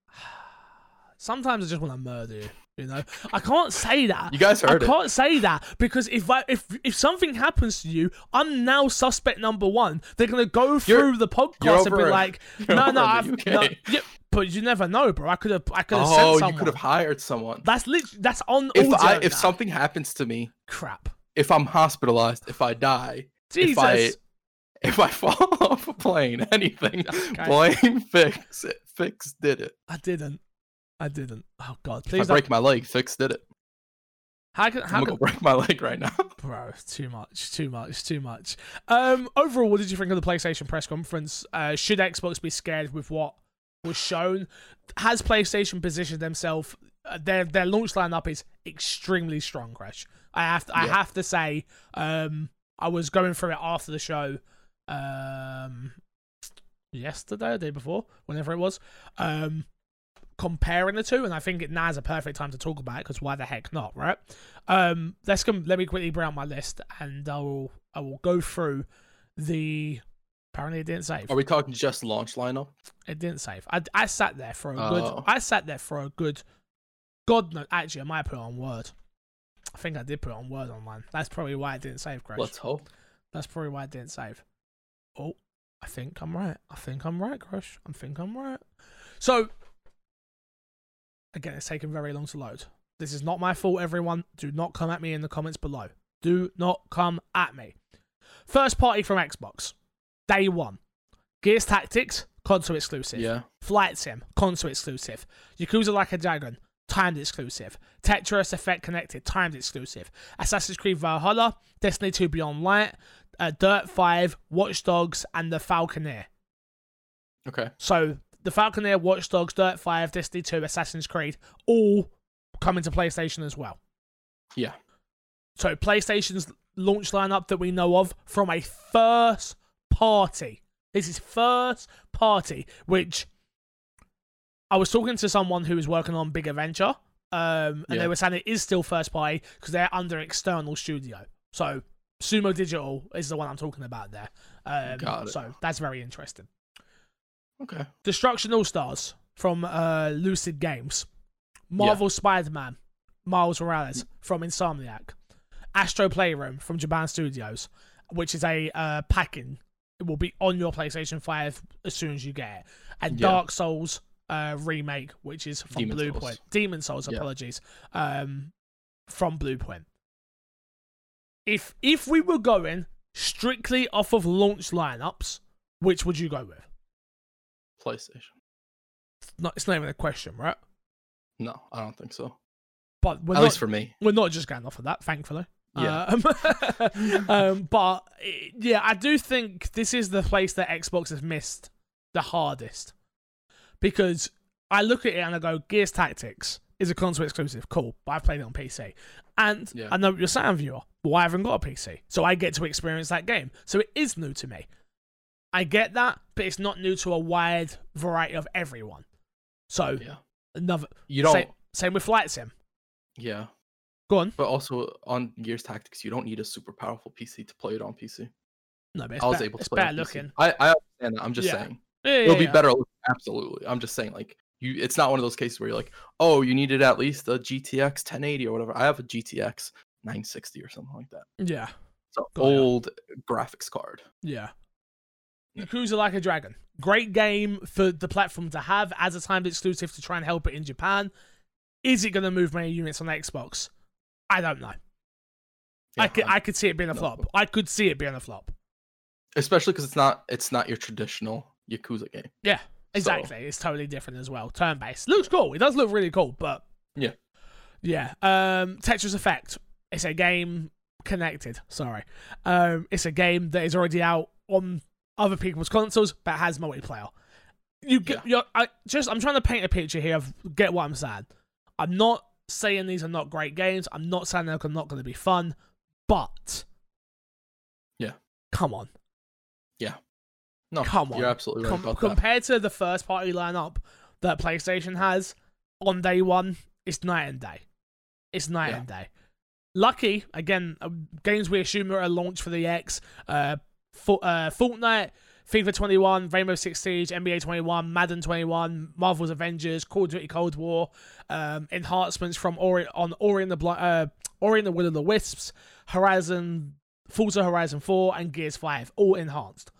Sometimes I just want to murder you. You know, I can't say that. You guys I heard it. I can't say that because if I, if if something happens to you, I'm now suspect number one. They're gonna go through the you're podcast and be over- like, you're no, over no, in I've, the no, yeah, but you never know, bro. I could have, I could have Oh, sent you could have hired someone. That's lit. That's on If audio I if now. something happens to me, crap, if I'm hospitalized, if I die, Jesus, if I if I fall off a plane, anything, Okay. blame Fix. It. Fix did it. I didn't, I didn't. Oh God, If please I don't. break my leg, Fix did it. How can, I'm gonna can, break my leg right now. Bro, too much, too much, too much. Um, overall, what did you think of the PlayStation press conference? Uh, should Xbox be scared with what was shown? Has PlayStation positioned themselves? Uh, their their launch lineup is extremely strong. Crash. I have to, I Yeah. have to say, um, I was going through it after the show, um, yesterday, or the day before, whenever it was, um, comparing the two, and I think it now is a perfect time to talk about it because why the heck not, right? Um, let's come. Let me quickly bring out my list, and I will I will go through the. Apparently, it didn't save. Are we talking just launch lineup? It didn't save. I, I sat there for a good. Oh. I sat there for a good. God no, actually, I might put it on Word. I think I did put it on Word online. That's probably why it didn't save, Crash. Let's hope. That's probably why it didn't save. Oh, I think I'm right. I think I'm right, Crush. I think I'm right. So, again, it's taken very long to load. This is not my fault, everyone. Do not come at me in the comments below. Do not come at me. First party from Xbox. Day one. Gears Tactics, console exclusive. Yeah. Flight Sim, console exclusive. Yakuza Like a Dragon, timed exclusive. Tetris Effect Connected, timed exclusive. Assassin's Creed Valhalla, Destiny 2 Beyond Light, uh, Dirt 5, Watch Dogs, and The Falconeer. Okay. So, The Falconeer, Watch Dogs, Dirt 5, Destiny 2, Assassin's Creed, all coming to PlayStation as well. Yeah. So, PlayStation's launch lineup that we know of from a first party. This is first party, which I was talking to someone who was working on Big Adventure, um, and they were saying it is still first party because they're under external studio. So, Sumo Digital is the one I'm talking about there. Um. So, that's very interesting. Okay. Destruction All Stars from uh, Lucid Games, Marvel Spider Man, Miles Morales from Insomniac, Astro Playroom from Japan Studios, which is a uh, packing. It will be on your PlayStation 5 as soon as you get it. And Yeah. Dark Souls uh, remake, which is from Demon Bluepoint. Souls. Demon's Souls, Yeah. apologies. Um, from Bluepoint. If if we were going strictly off of launch lineups, which would you go with? PlayStation. Not, it's not even a question, right? No, I don't think so. But we're At not, least for me. we're not just going off of that, thankfully. Yeah. Um, um, but yeah, I do think this is the place that Xbox has missed the hardest because I look at it and I go, Gears Tactics is a console exclusive, cool, but I've played it on PC, and Yeah. I know what you're saying, viewer. Well, I haven't got a PC, so I get to experience that game, so it is new to me. I get that, but it's not new to a wide variety of everyone. So Yeah. another You don't. same, same with Flight Sim. Yeah. Go on. But also on Gears Tactics, you don't need a super powerful PC to play it on PC. No, but I was able to play it on looking. I, I understand that. I'm just Yeah. saying. Yeah, It'll be better looking, absolutely. I'm just saying, like, you it's not one of those cases where you're like, oh, you needed at least a GTX 1080 or whatever. I have a GTX 960 or something like that. Yeah, So old graphics card. yeah. Yakuza Like a Dragon. Great game for the platform to have as a timed exclusive to try and help it in Japan. Is it going to move many units on Xbox? I don't know. I Yeah, could, I'm- I could see it being a no flop. I could see it being a flop. especially because it's not it's not your traditional Yakuza game. Yeah, exactly. It's totally different as well. Turn based. Looks cool. It does look really cool, but Yeah. Yeah. Um Tetris Effect. It's a game connected, sorry. Um it's a game that is already out on other people's consoles but has multiplayer. You get you're, I just I'm trying to paint a picture here of get what I'm saying. I'm not saying these are not great games. I'm not saying they're not going to be fun, but Yeah. Come on. Yeah, no, Come on. you're absolutely right Com- about that. compared to the first party lineup that PlayStation has on day one, it's night and day. It's night Yeah. and day. Lucky again, uh, games we assume are a launch for the X. Uh, Uh, Fortnite, FIFA 21, Rainbow Six Siege, NBA 21, Madden 21, Marvel's Avengers, Call of Duty Cold War, um, enhancements from Ori on Ori and the Blo- uh, Ori and the Will of the Wisps, Horizon, Forza Horizon 4, and Gears 5, all enhanced.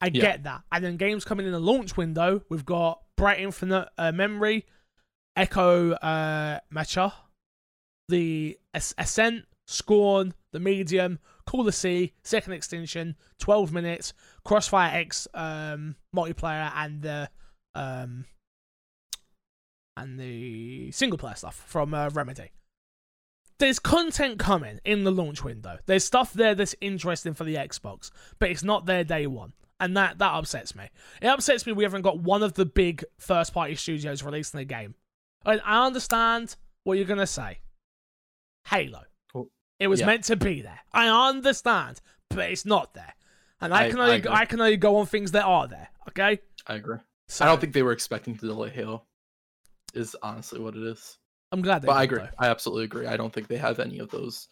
I Yeah. get that. And then games coming in the launch window, we've got Bright Infinite uh, Memory, Echo uh, Matcha, the As- Ascent, Scorn, the Medium, Call the Sea, Second Extinction, 12 Minutes, Crossfire X um, multiplayer, and the um, and the single player stuff from uh, Remedy. There's content coming in the launch window. There's stuff there that's interesting for the Xbox, but it's not there day one. And that, that upsets me. It upsets me we haven't got one of the big first party studios releasing a game. And I understand what you're going to say. Halo. It was yeah. meant to be there. I understand, but it's not there. And I, I- can only agree. I, can only go on things that are there. Okay. I agree. So I don't think they were expecting to delay Halo. Is honestly what it is. I'm glad. They But I agree. though. I absolutely agree. I don't think they have any of those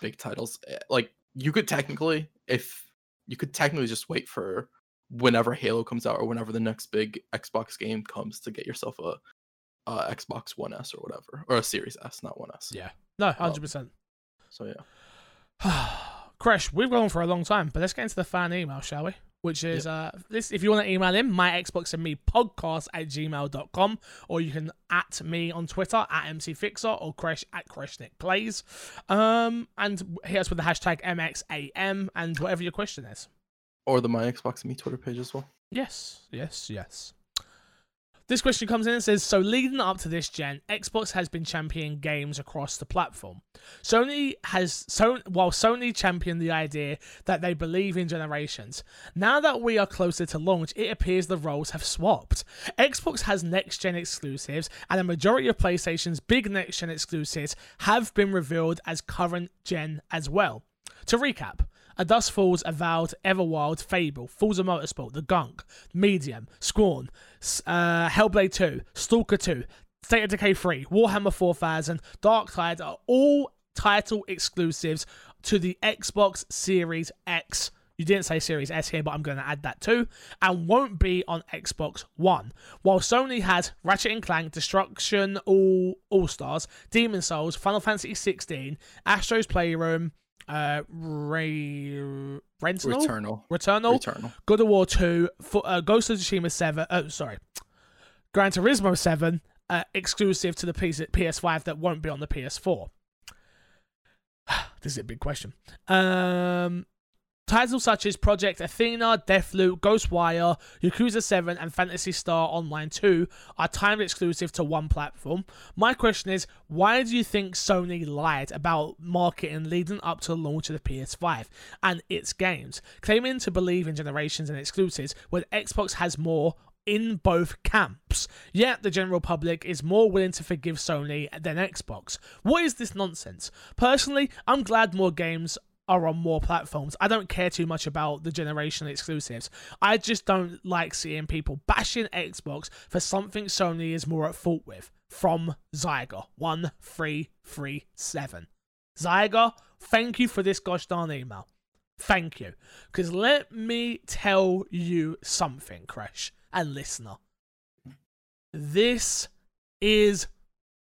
big titles. Eh, Like you could technically, if you could technically just wait for whenever Halo comes out or whenever the next big Xbox game comes to get yourself a, a Xbox One S or whatever, or a Series S, not One S. Yeah. No, hundred percent. So yeah, Crash, we've gone for a long time, but let's get into the fan email, shall we? Which is uh this if you want to email in, my Xbox and me podcast at gmail.com, or you can at me on Twitter at MCFixer or Crash at Crashnick Plays. Um and hit us with the hashtag MXAM and whatever your question is. or the My Xbox and Me Twitter page as well. Yes, yes, yes. This question comes in and says So, leading up to this gen, Xbox has been championing games across the platform. Sony has, so, while Sony championed the idea that they believe in generations, now that we are closer to launch, it appears the roles have swapped. Xbox has next gen exclusives, and a majority of PlayStation's big next gen exclusives have been revealed as current gen as well. To recap, Dust Falls, Avowed, Everwild, Fable, Forza Motorsport, The Gunk, Medium, Scorn, uh, Hellblade 2, Stalker 2, State of Decay 3, Warhammer 4000, Dark Tide are all title exclusives to the Xbox Series X. You didn't say Series S here, but I'm going to add that too, and won't be on Xbox One. While Sony has Ratchet and Clank, Destruction All All Stars, Demon's Souls, Final Fantasy 16, Astro's Playroom, uh, Ray Rental, Returnal. Returnal, Returnal. God of War 2, Fo- uh, Ghost of Tsushima 7, uh, sorry, Gran Turismo 7 uh, exclusive to the PS- PS5 that won't be on the PS4? this is a big question. Um, Titles such as Project Athia, Deathloop, Ghostwire, Yakuza 7, and Phantasy Star Online 2 are timed exclusive to one platform. My question is, why do you think Sony lied about marketing leading up to the launch of the PS5 and its games, claiming to believe in generations and exclusives when Xbox has more in both camps. Yet the general public is more willing to forgive Sony than Xbox. What is this nonsense? Personally, I'm glad more games are on more platforms. I don't care too much about the generation exclusives. I just don't like seeing people bashing Xbox for something Sony is more at fault with. From Zyger 1337. Zyger, thank you for this gosh darn email. Thank you. Because let me tell you something, Crash and listener. This is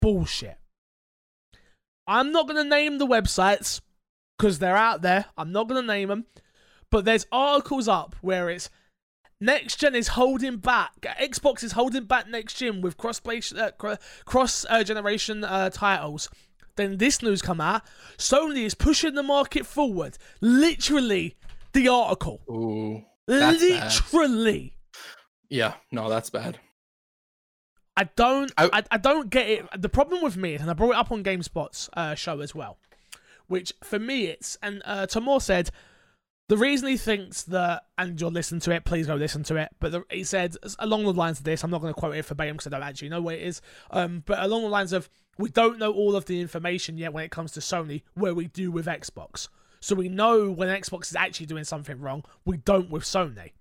bullshit. I'm not going to name the websites because they're out there. I'm not going to name them. But there's articles up where it's next gen is holding back. Xbox is holding back next gen with cross uh, cross uh, generation uh, titles. Then this news come out. Sony is pushing the market forward. Literally, the article. Ooh, literally. Bad. Yeah, no, that's bad. I don't, I, I, I, don't get it. The problem with me, is, and I brought it up on GameSpot's uh, show as well which for me it's and uh, Tamoor said the reason he thinks that, and you'll listen to it, please go listen to it. But the, he said along the lines of this, I'm not going to quote it verbatim because I don't actually know what it is. Um, but along the lines of we don't know all of the information yet when it comes to Sony, where we do with Xbox. So we know when Xbox is actually doing something wrong. We don't with Sony.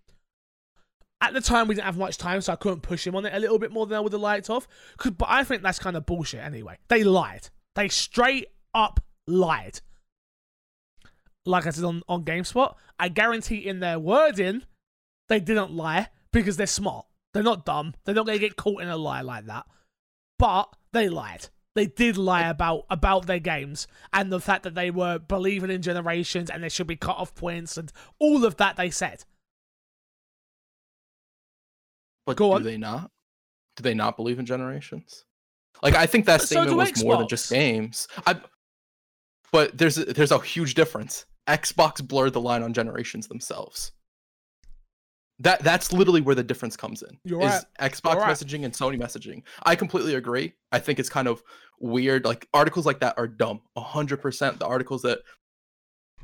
At the time, we didn't have much time, so I couldn't push him on it a little bit more than I would have liked off. But I think that's kind of bullshit anyway. They lied. They straight up lied. Like I said on, on GameSpot, I guarantee in their wording, they didn't lie because they're smart. They're not dumb. They're not going to get caught in a lie like that. But they lied. They did lie about about their games and the fact that they were believing in generations and there should be cut off points and all of that they said. But Go do on. they not? Do they not believe in generations? Like I think that statement so was Xbox. more than just games. I but there's a, there's a huge difference. Xbox blurred the line on generations themselves. That that's literally where the difference comes in. You're is right. Xbox You're messaging right. and Sony messaging. I completely agree. I think it's kind of weird. Like articles like that are dumb. hundred percent. The articles that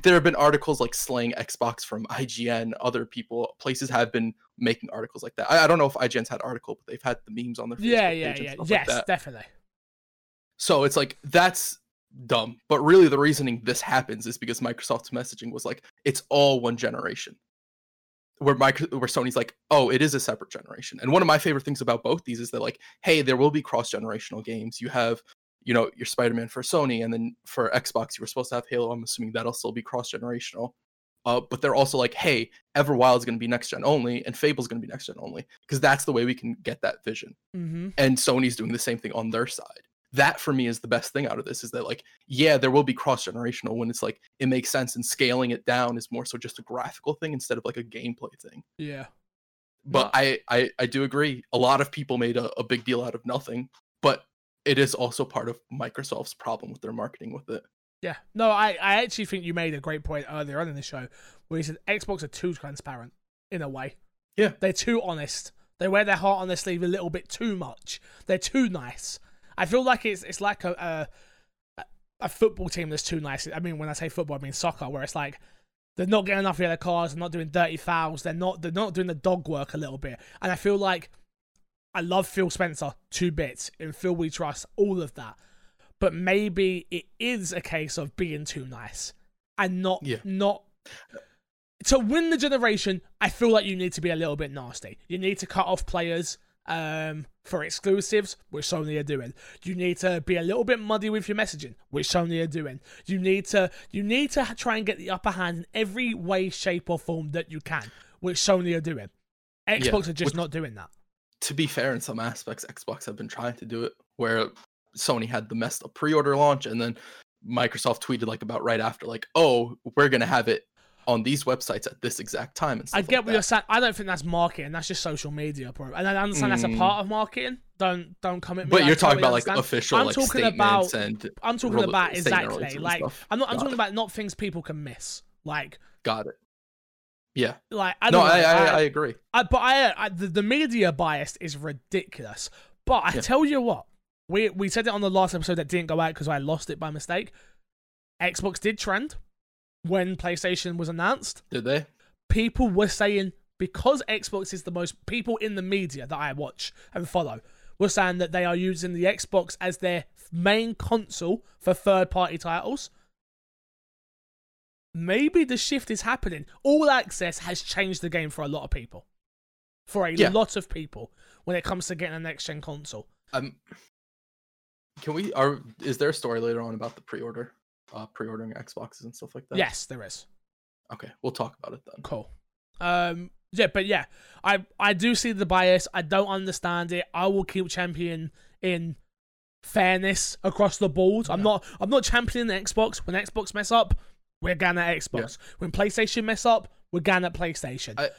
there have been articles like slaying Xbox from IGN. Other people, places have been making articles like that. I, I don't know if IGN's had article, but they've had the memes on their Facebook yeah, yeah, yeah, yes, like definitely. So it's like that's dumb. But really, the reasoning this happens is because Microsoft's messaging was like, it's all one generation. Where micro, where Sony's like, oh, it is a separate generation. And one of my favorite things about both these is that like, hey, there will be cross generational games. You have, you know, your Spider-Man for Sony, and then for Xbox, you were supposed to have Halo. I'm assuming that'll still be cross generational. Uh, but they're also like, hey, Everwild is going to be next gen only, and Fable's going to be next gen only, because that's the way we can get that vision. Mm-hmm. And Sony's doing the same thing on their side that for me is the best thing out of this is that like yeah there will be cross generational when it's like it makes sense and scaling it down is more so just a graphical thing instead of like a gameplay thing. Yeah. But I, I i do agree a lot of people made a, a big deal out of nothing but it is also part of microsoft's problem with their marketing with it. Yeah. No i i actually think you made a great point earlier on in the show where you said xbox are too transparent in a way. Yeah. They're too honest. They wear their heart on their sleeve a little bit too much. They're too nice I feel like it's it's like a, a a football team that's too nice. I mean, when I say football, I mean soccer, where it's like they're not getting enough of their cars, they're not doing dirty fouls, they're not they're not doing the dog work a little bit. And I feel like I love Phil Spencer two bits in Phil We Trust, all of that. But maybe it is a case of being too nice and not yeah. not to win the generation. I feel like you need to be a little bit nasty. You need to cut off players um, for exclusives, which Sony are doing. You need to be a little bit muddy with your messaging, which Sony are doing. You need to you need to try and get the upper hand in every way, shape, or form that you can, which Sony are doing. Xbox yeah, are just not doing that. To be fair, in some aspects, Xbox have been trying to do it, where Sony had the messed up pre-order launch, and then Microsoft tweeted like about right after, like, "Oh, we're gonna have it on these websites at this exact time and stuff I get like what you're saying. I don't think that's marketing. That's just social media, bro. And I understand that's a Mm. part of marketing. Don't don't come at me. But I you're talking about like official I'm like talking about- and I'm talking rel- about exactly like. I'm not. I'm Got talking it. about not things people can miss. Like got it. Yeah. like I no. I, I, I- agree. I, but I, I the, the media bias is ridiculous. But I Yeah. tell you what, we we said it on the last episode that didn't go out because I lost it by mistake. Xbox did trend when PlayStation was announced. Did they? People were saying because Xbox is the most people in the media that I watch and follow were saying that they are using the Xbox as their main console for third party titles. Maybe the shift is happening. All access has changed the game for a lot of people. For a Yeah. lot of people when it comes to getting a next gen console. Um, can we? Are is there a story later on about the pre-order, uh, pre-ordering Xboxes and stuff like that? Yes, there is. Okay, we'll talk about it then. Cool. Um yeah, but yeah, I I do see the bias. I don't understand it. I will keep championing in fairness across the board. I'm not I'm not championing the Xbox. When Xbox mess up, we're going at Xbox. When PlayStation mess up, we're going at PlayStation. I-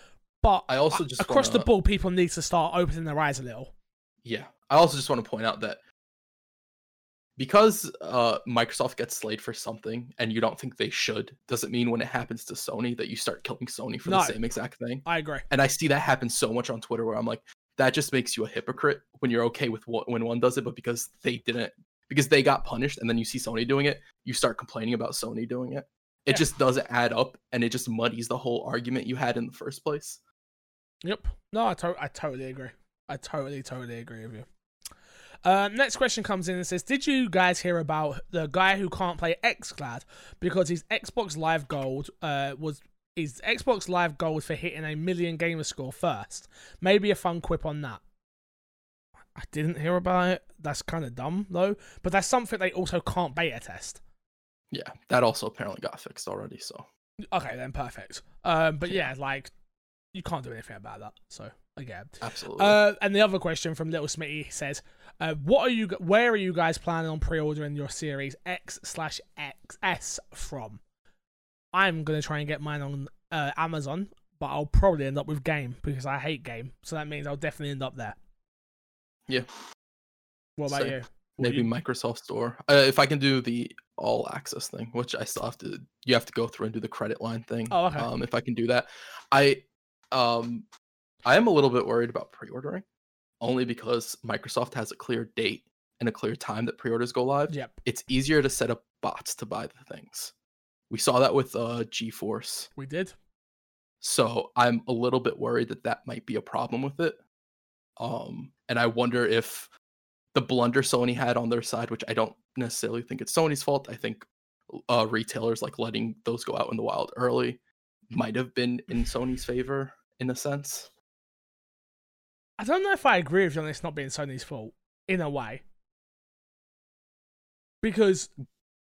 but I also just across the wanna- board, people need to start opening their eyes a little. Yeah, I also just want to point out that because uh, Microsoft gets slayed for something, and you don't think they should, doesn't mean when it happens to Sony that you start killing Sony for No. the same exact thing. I agree. And I see that happen so much on Twitter, where I'm like, that just makes you a hypocrite when you're okay with what when one does it, but because they didn't, because they got punished, and then you see Sony doing it, you start complaining about Sony doing it. It Yeah. just doesn't add up, and it just muddies the whole argument you had in the first place. Yep. No, I, to- I totally agree. I totally, totally agree with you. Uh, next question comes in and says, "Did you guys hear about the guy who can't play XCloud because his Xbox Live Gold uh, was his Xbox Live Gold for hitting a million gamer score first? Maybe a fun quip on that." I didn't hear about it. That's kind of dumb though. But that's something they also can't beta test. Yeah, that also apparently got fixed already. So Okay, then perfect. Um, but yeah, like you can't do anything about that. So again. absolutely. Uh, and the other question from Little Smitty says, uh, "What are you? Where are you guys planning on pre-ordering your Series X slash XS from?" I'm gonna try and get mine on uh, Amazon, but I'll probably end up with Game because I hate Game, so that means I'll definitely end up there. Yeah. What about Same. you? What maybe you- Microsoft Store. Uh, if I can do the all access thing, which I still have to, you have to go through and do the credit line thing. Oh, okay. Um, if I can do that, I, um, I am a little bit worried about pre-ordering, only because Microsoft has a clear date and a clear time that pre-orders go live. Yep, It's easier to set up bots to buy the things. We saw that with uh, GeForce, we did. so I'm a little bit worried that that might be a problem with it. Um, and I wonder if the blunder Sony had on their side, which I don't necessarily think it's Sony's fault. I think uh, retailers like letting those go out in the wild early might have been in Sony's favor in a sense. I don't know if I agree with you on this not being Sony's fault in a way, because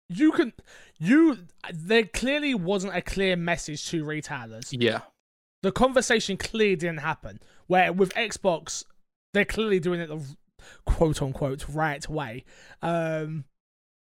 you can you there clearly wasn't a clear message to retailers Yeah, the conversation clearly didn't happen. Where with Xbox, they're clearly doing it the quote unquote right way. Um,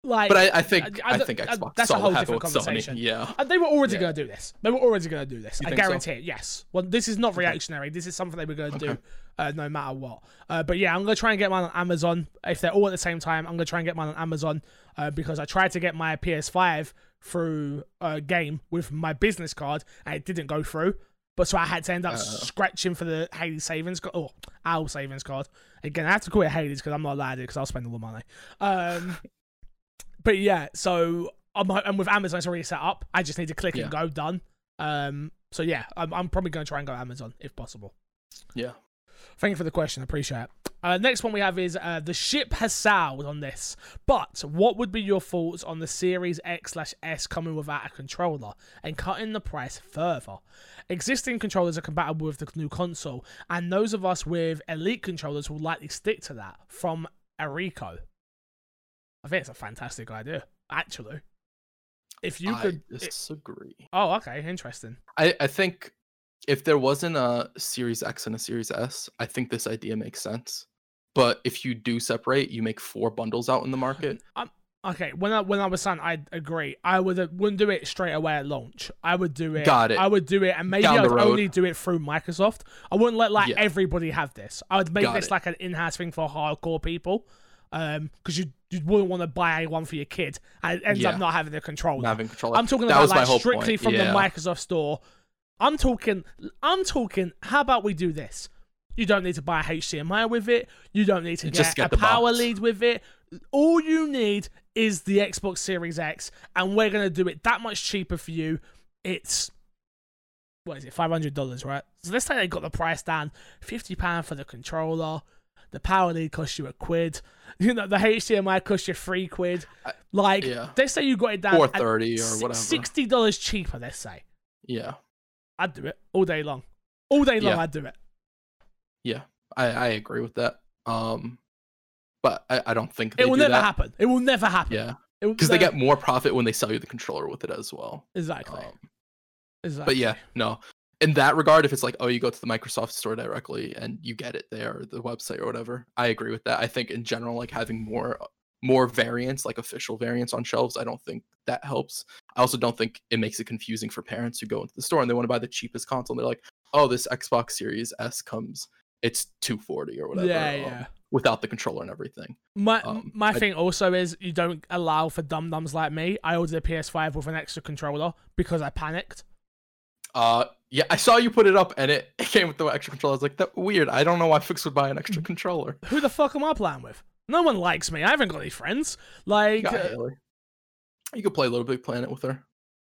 like, but I, I think I- I I, think Xbox that's a whole different with Sony. conversation. Yeah, and they were already Yeah. going to do this. They were already going to do this. You I think so? guarantee it. Yes. Well, this is not Okay. reactionary. This is something they were going to do, uh, no matter what. Uh, but yeah, I'm going to try and get mine on Amazon. If they're all at the same time, I'm going to try and get mine on Amazon uh, because I tried to get my PS5 through a game with my business card and it didn't go through. But so I had to end up Uh. scratching for the Haley savings card. Oh, our savings card. Again, I have to call it Haley's because I'm not allowed to because I'll spend all the money. Um, but yeah, so I'm and with Amazon it's already set up. I just need to click Yeah. and go done. Um, so yeah, I'm, I'm probably going to try and go Amazon if possible. yeah. Thank you for the question. I appreciate it. Uh, next one we have is uh, the ship has sailed on this. But what would be your thoughts on the Series X slash S coming without a controller and cutting the price further? Existing controllers are compatible with the new console, and those of us with Elite controllers will likely stick to that. From Arico. I think it's a fantastic idea, actually. If you I could. disagree. oh, okay, interesting. I, I think if there wasn't a Series X and a Series S, I think this idea makes sense. But if you do separate, you make four bundles out in the market. I'm Okay, when I when I was saying I agree, I would wouldn't do it straight away at launch. I would do it. Got it. I would do it, and maybe I'd road. only do it through Microsoft. I wouldn't let like Yeah. everybody have this. I would make Got this it. like an in-house thing for hardcore people, um, because you you wouldn't want to buy one for your kid and ends up not having the controller. Not having control. I'm talking that about was my like strictly point. from yeah. the Microsoft store. I'm talking. I'm talking. How about we do this? You don't need to buy a HDMI with it. You don't need to Just get, get a power box. lead with it. All you need is the Xbox Series X, and we're gonna do it that much cheaper for you. It's what is it? Five hundred dollars, right? So let's say they got the price down. Fifty pound for the controller. The power lead costs you a quid. You know the HDMI costs you three quid. Like yeah. let's say you got it down Four thirty or whatever. Sixty dollars cheaper, let's say. Yeah. I'd do it all day long. All day long, Yeah. I'd do it. Yeah. I, I agree with that. Um, but I, I don't think they It will never that. happen. It will never happen. Yeah, because they get more profit when they sell you the controller with it as well. exactly. Um, exactly. but yeah, no. In that regard, if it's like, oh, you go to the Microsoft store directly and you get it there, the website or whatever, I agree with that. I think in general, like having more more variants, like official variants on shelves, I don't think that helps. I also don't think it makes it confusing for parents who go into the store and they want to buy the cheapest console. And they're like, oh, this Xbox Series S comes, it's 240 or whatever. yeah, um, yeah. Without the controller and everything. My um, my I- thing also is you don't allow for dum dums like me. I ordered a PS5 with an extra controller because I panicked. Uh, yeah, I saw you put it up and it, it came with the extra controller. I was like, that weird. I don't know why Fix would buy an extra controller. Who the fuck am I playing with? No one likes me. I haven't got any friends. Like uh. You could play a Little Big Planet with her.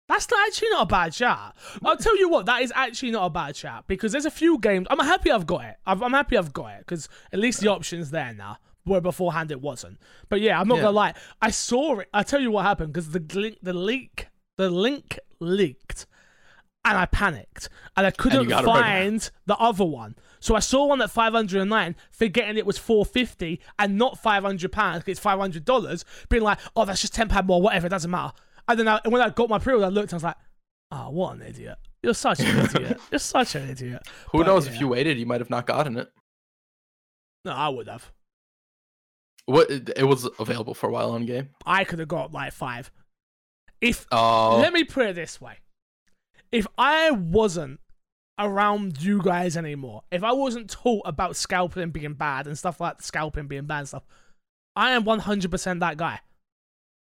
That's not actually not a bad chat. I'll tell you what, that is actually not a bad chat because there's a few games. I'm happy I've got it. I'm, I'm happy I've got it because at least the option's there now, where beforehand it wasn't. But yeah, I'm not Yeah. gonna lie. I saw it. I tell you what happened because the link, the leak, the link leaked, and I panicked and I couldn't right find the other one. So I saw one at 509, forgetting it was 450 and not 500 pounds. It's 500 dollars. Being like, oh, that's just 10 pound more. Whatever, it doesn't matter. And then I, when I got my pre-order, I looked and I was like, oh, what an idiot. You're such an idiot. You're such an idiot. Who But, knows yeah. if you waited, you might have not gotten it. No, I would have. What it it was available for a while on game. I could have got like five. If Oh, let me put it this way: if I wasn't around you guys anymore, if I wasn't taught about scalping being bad and stuff like scalping being bad and stuff, I am one hundred percent that guy.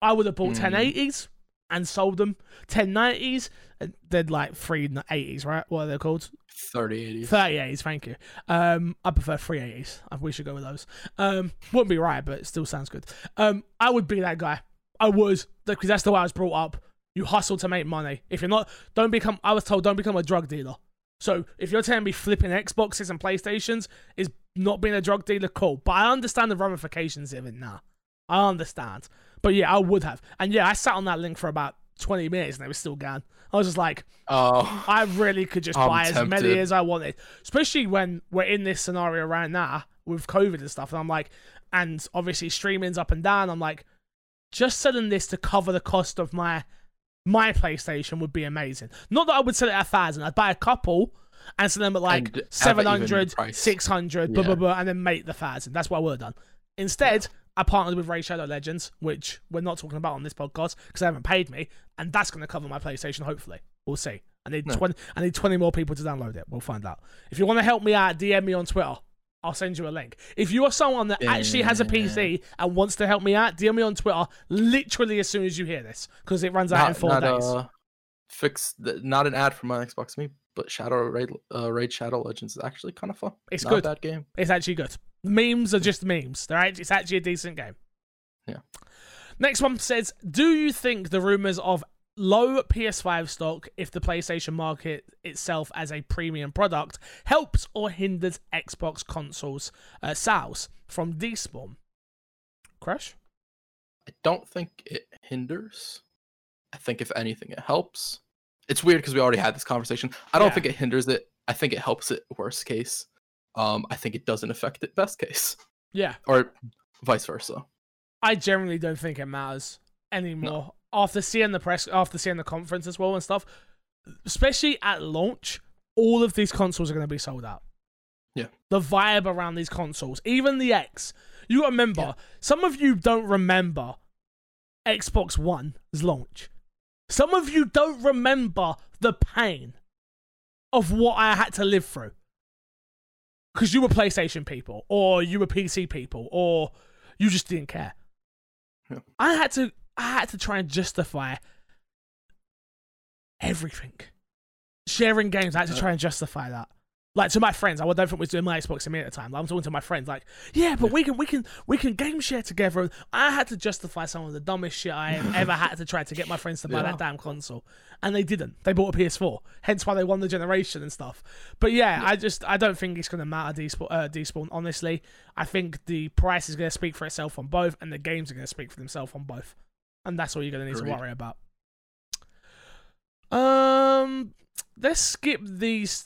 I would have bought Mm. 1080s and sold them 1090s. and They're like three 80s, right? What are they called? 3080. 3080s, thank you. Um, I prefer 380s. Uh, We should go with those. Um, wouldn't be right, but it still sounds good. Um, I would be that guy. I was because that's the way I was brought up. You hustle to make money. If you're not, don't become. I was told don't become a drug dealer. So if you're telling me flipping Xboxes and PlayStations is not being a drug dealer, cool. But I understand the ramifications of it now. I understand. But yeah, I would have. And yeah, I sat on that link for about 20 minutes and it was still gone. I was just like, Oh, I really could just I'm buy as many as I wanted, especially when we're in this scenario right now with COVID and stuff. And I'm like, and obviously streaming's up and down. I'm like, just selling this to cover the cost of my my PlayStation would be amazing. Not that I would sell it at a thousand. I'd buy a couple and sell them at like And have an even 700, 600, blah, Yeah. blah, blah, and then make the thousand. That's what I would have done. Instead, I partnered with Raid Shadow Legends, which we're not talking about on this podcast because they haven't paid me, and that's going to cover my PlayStation. Hopefully, we'll see. I need No. twenty. I need twenty more people to download it. We'll find out. If you want to help me out, DM me on Twitter. I'll send you a link. If you are someone that actually has a PC and wants to help me out, DM me on Twitter literally as soon as you hear this because it runs out in four not, days. uh, fix the, not an ad for my Xbox Me, but Shadow Raid, uh, Raid Shadow Legends is actually kind of fun. It's not good. a bad game. It's actually good. Memes are just memes. They're act- it's actually a decent game. Yeah. Next one says, "Do you think the rumors of low PS5 stock, if the PlayStation market itself as a premium product, helps or hinders Xbox consoles uh, sales from Despawn?" Crash? I don't think it hinders. I think if anything, it helps. It's weird because we already had this conversation. I don't Yeah. think it hinders it. I think it helps it worst case. Um, I think it doesn't affect it best case, Yeah, or vice versa. I generally don't think it matters anymore. After seeing the press, after seeing the conference as well and stuff, especially at launch, all of these consoles are going to be sold out. Yeah. The vibe around these consoles, even the X, you remember, Yeah. some of you don't remember Xbox One's launch. Some of you don't remember the pain of what I had to live through. Because you were PlayStation people, or you were PC people, or you just didn't care. Yeah. I had to I had to try and justify everything. Sharing games, I had to try and justify that. Like to my friends, I don't think we was doing my Xbox to me at the time. I'm talking to my friends, like, yeah, but we can, we can, we can game share together. I had to justify some of the dumbest shit I ever had to try to get my friends to buy Yeah. that damn console, and they didn't. They bought a PS4, hence why they won the generation and stuff. But yeah, I just, I don't think it's gonna matter despawn. Uh, despawn. Honestly, I think the price is gonna speak for itself on both, and the games are gonna speak for themselves on both, and that's all you're gonna need Agreed. to worry about. Um, let's skip these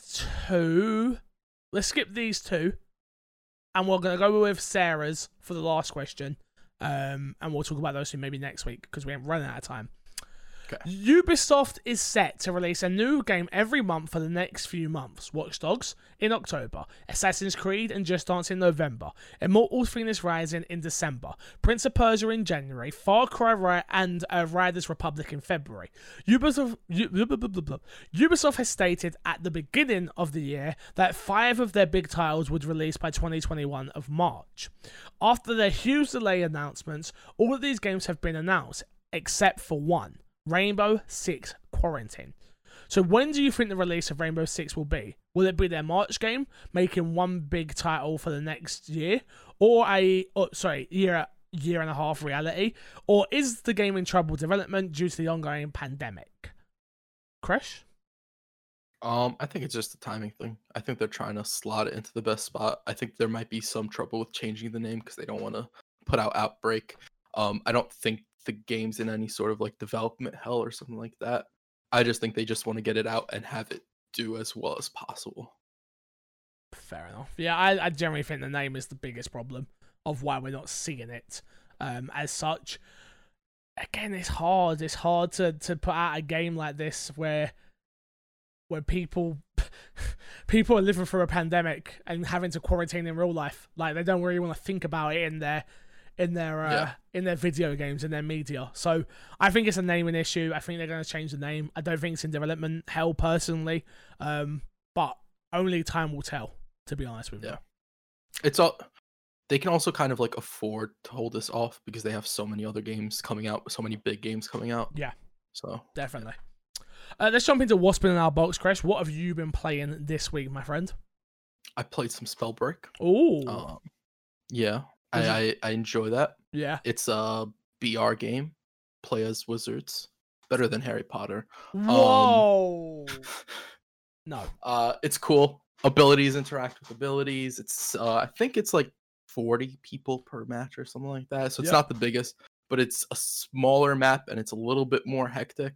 two. Let's skip these two, and we're gonna go with Sarah's for the last question. Um, and we'll talk about those two maybe next week because we ain't running out of time. Okay. Ubisoft is set to release a new game every month for the next few months. Watch Dogs in October, Assassin's Creed and Just Dance in November, Immortals Phoenix Rising in December, Prince of Persia in January, Far Cry Ri- and uh, Riders Republic in February. Ubisoft. Ubisoft has stated at the beginning of the year that five of their big titles would release by 2021 of March. After their huge delay announcements, all of these games have been announced except for one. Rainbow Six Quarantine. So when do you think the release of Rainbow Six will be? Will it be their March game, making one big title for the next year, or a oh, sorry year year and a half reality, or is the game in trouble development due to the ongoing pandemic? Crash. Um, I think it's just a timing thing. I think they're trying to slot it into the best spot. I think there might be some trouble with changing the name because they don't want to put out Outbreak. Um, I don't think the game's in any sort of like development hell or something like that. I just think they just want to get it out and have it do as well as possible. Fair enough. Yeah, I, I generally think the name is the biggest problem of why we're not seeing it um, as such. Again, it's hard. It's hard to, to put out a game like this where where people people are living through a pandemic and having to quarantine in real life. Like they don't really want to think about it in their in their uh, Yeah. in their video games in their media. So I think it's a naming issue. I think they're going to change the name. I don't think it's in development hell personally, um, but only time will tell. To be honest with you. Yeah. It's all they can also kind of like afford to hold this off because they have so many other games coming out, so many big games coming out. Yeah. So Definitely. Uh, let's jump into what's been in our box, Crash. What have you been playing this week, my friend? I played some Spellbreak. Oh, Um, yeah, I, I I enjoy that. yeah. It's a BR game. Play as wizards. Better than Harry Potter. Whoa. no. Uh, it's cool. Abilities interact with abilities. It's uh, I think it's like forty people per match or something like that. So it's Yep. not the biggest, but it's a smaller map and it's a little bit more hectic.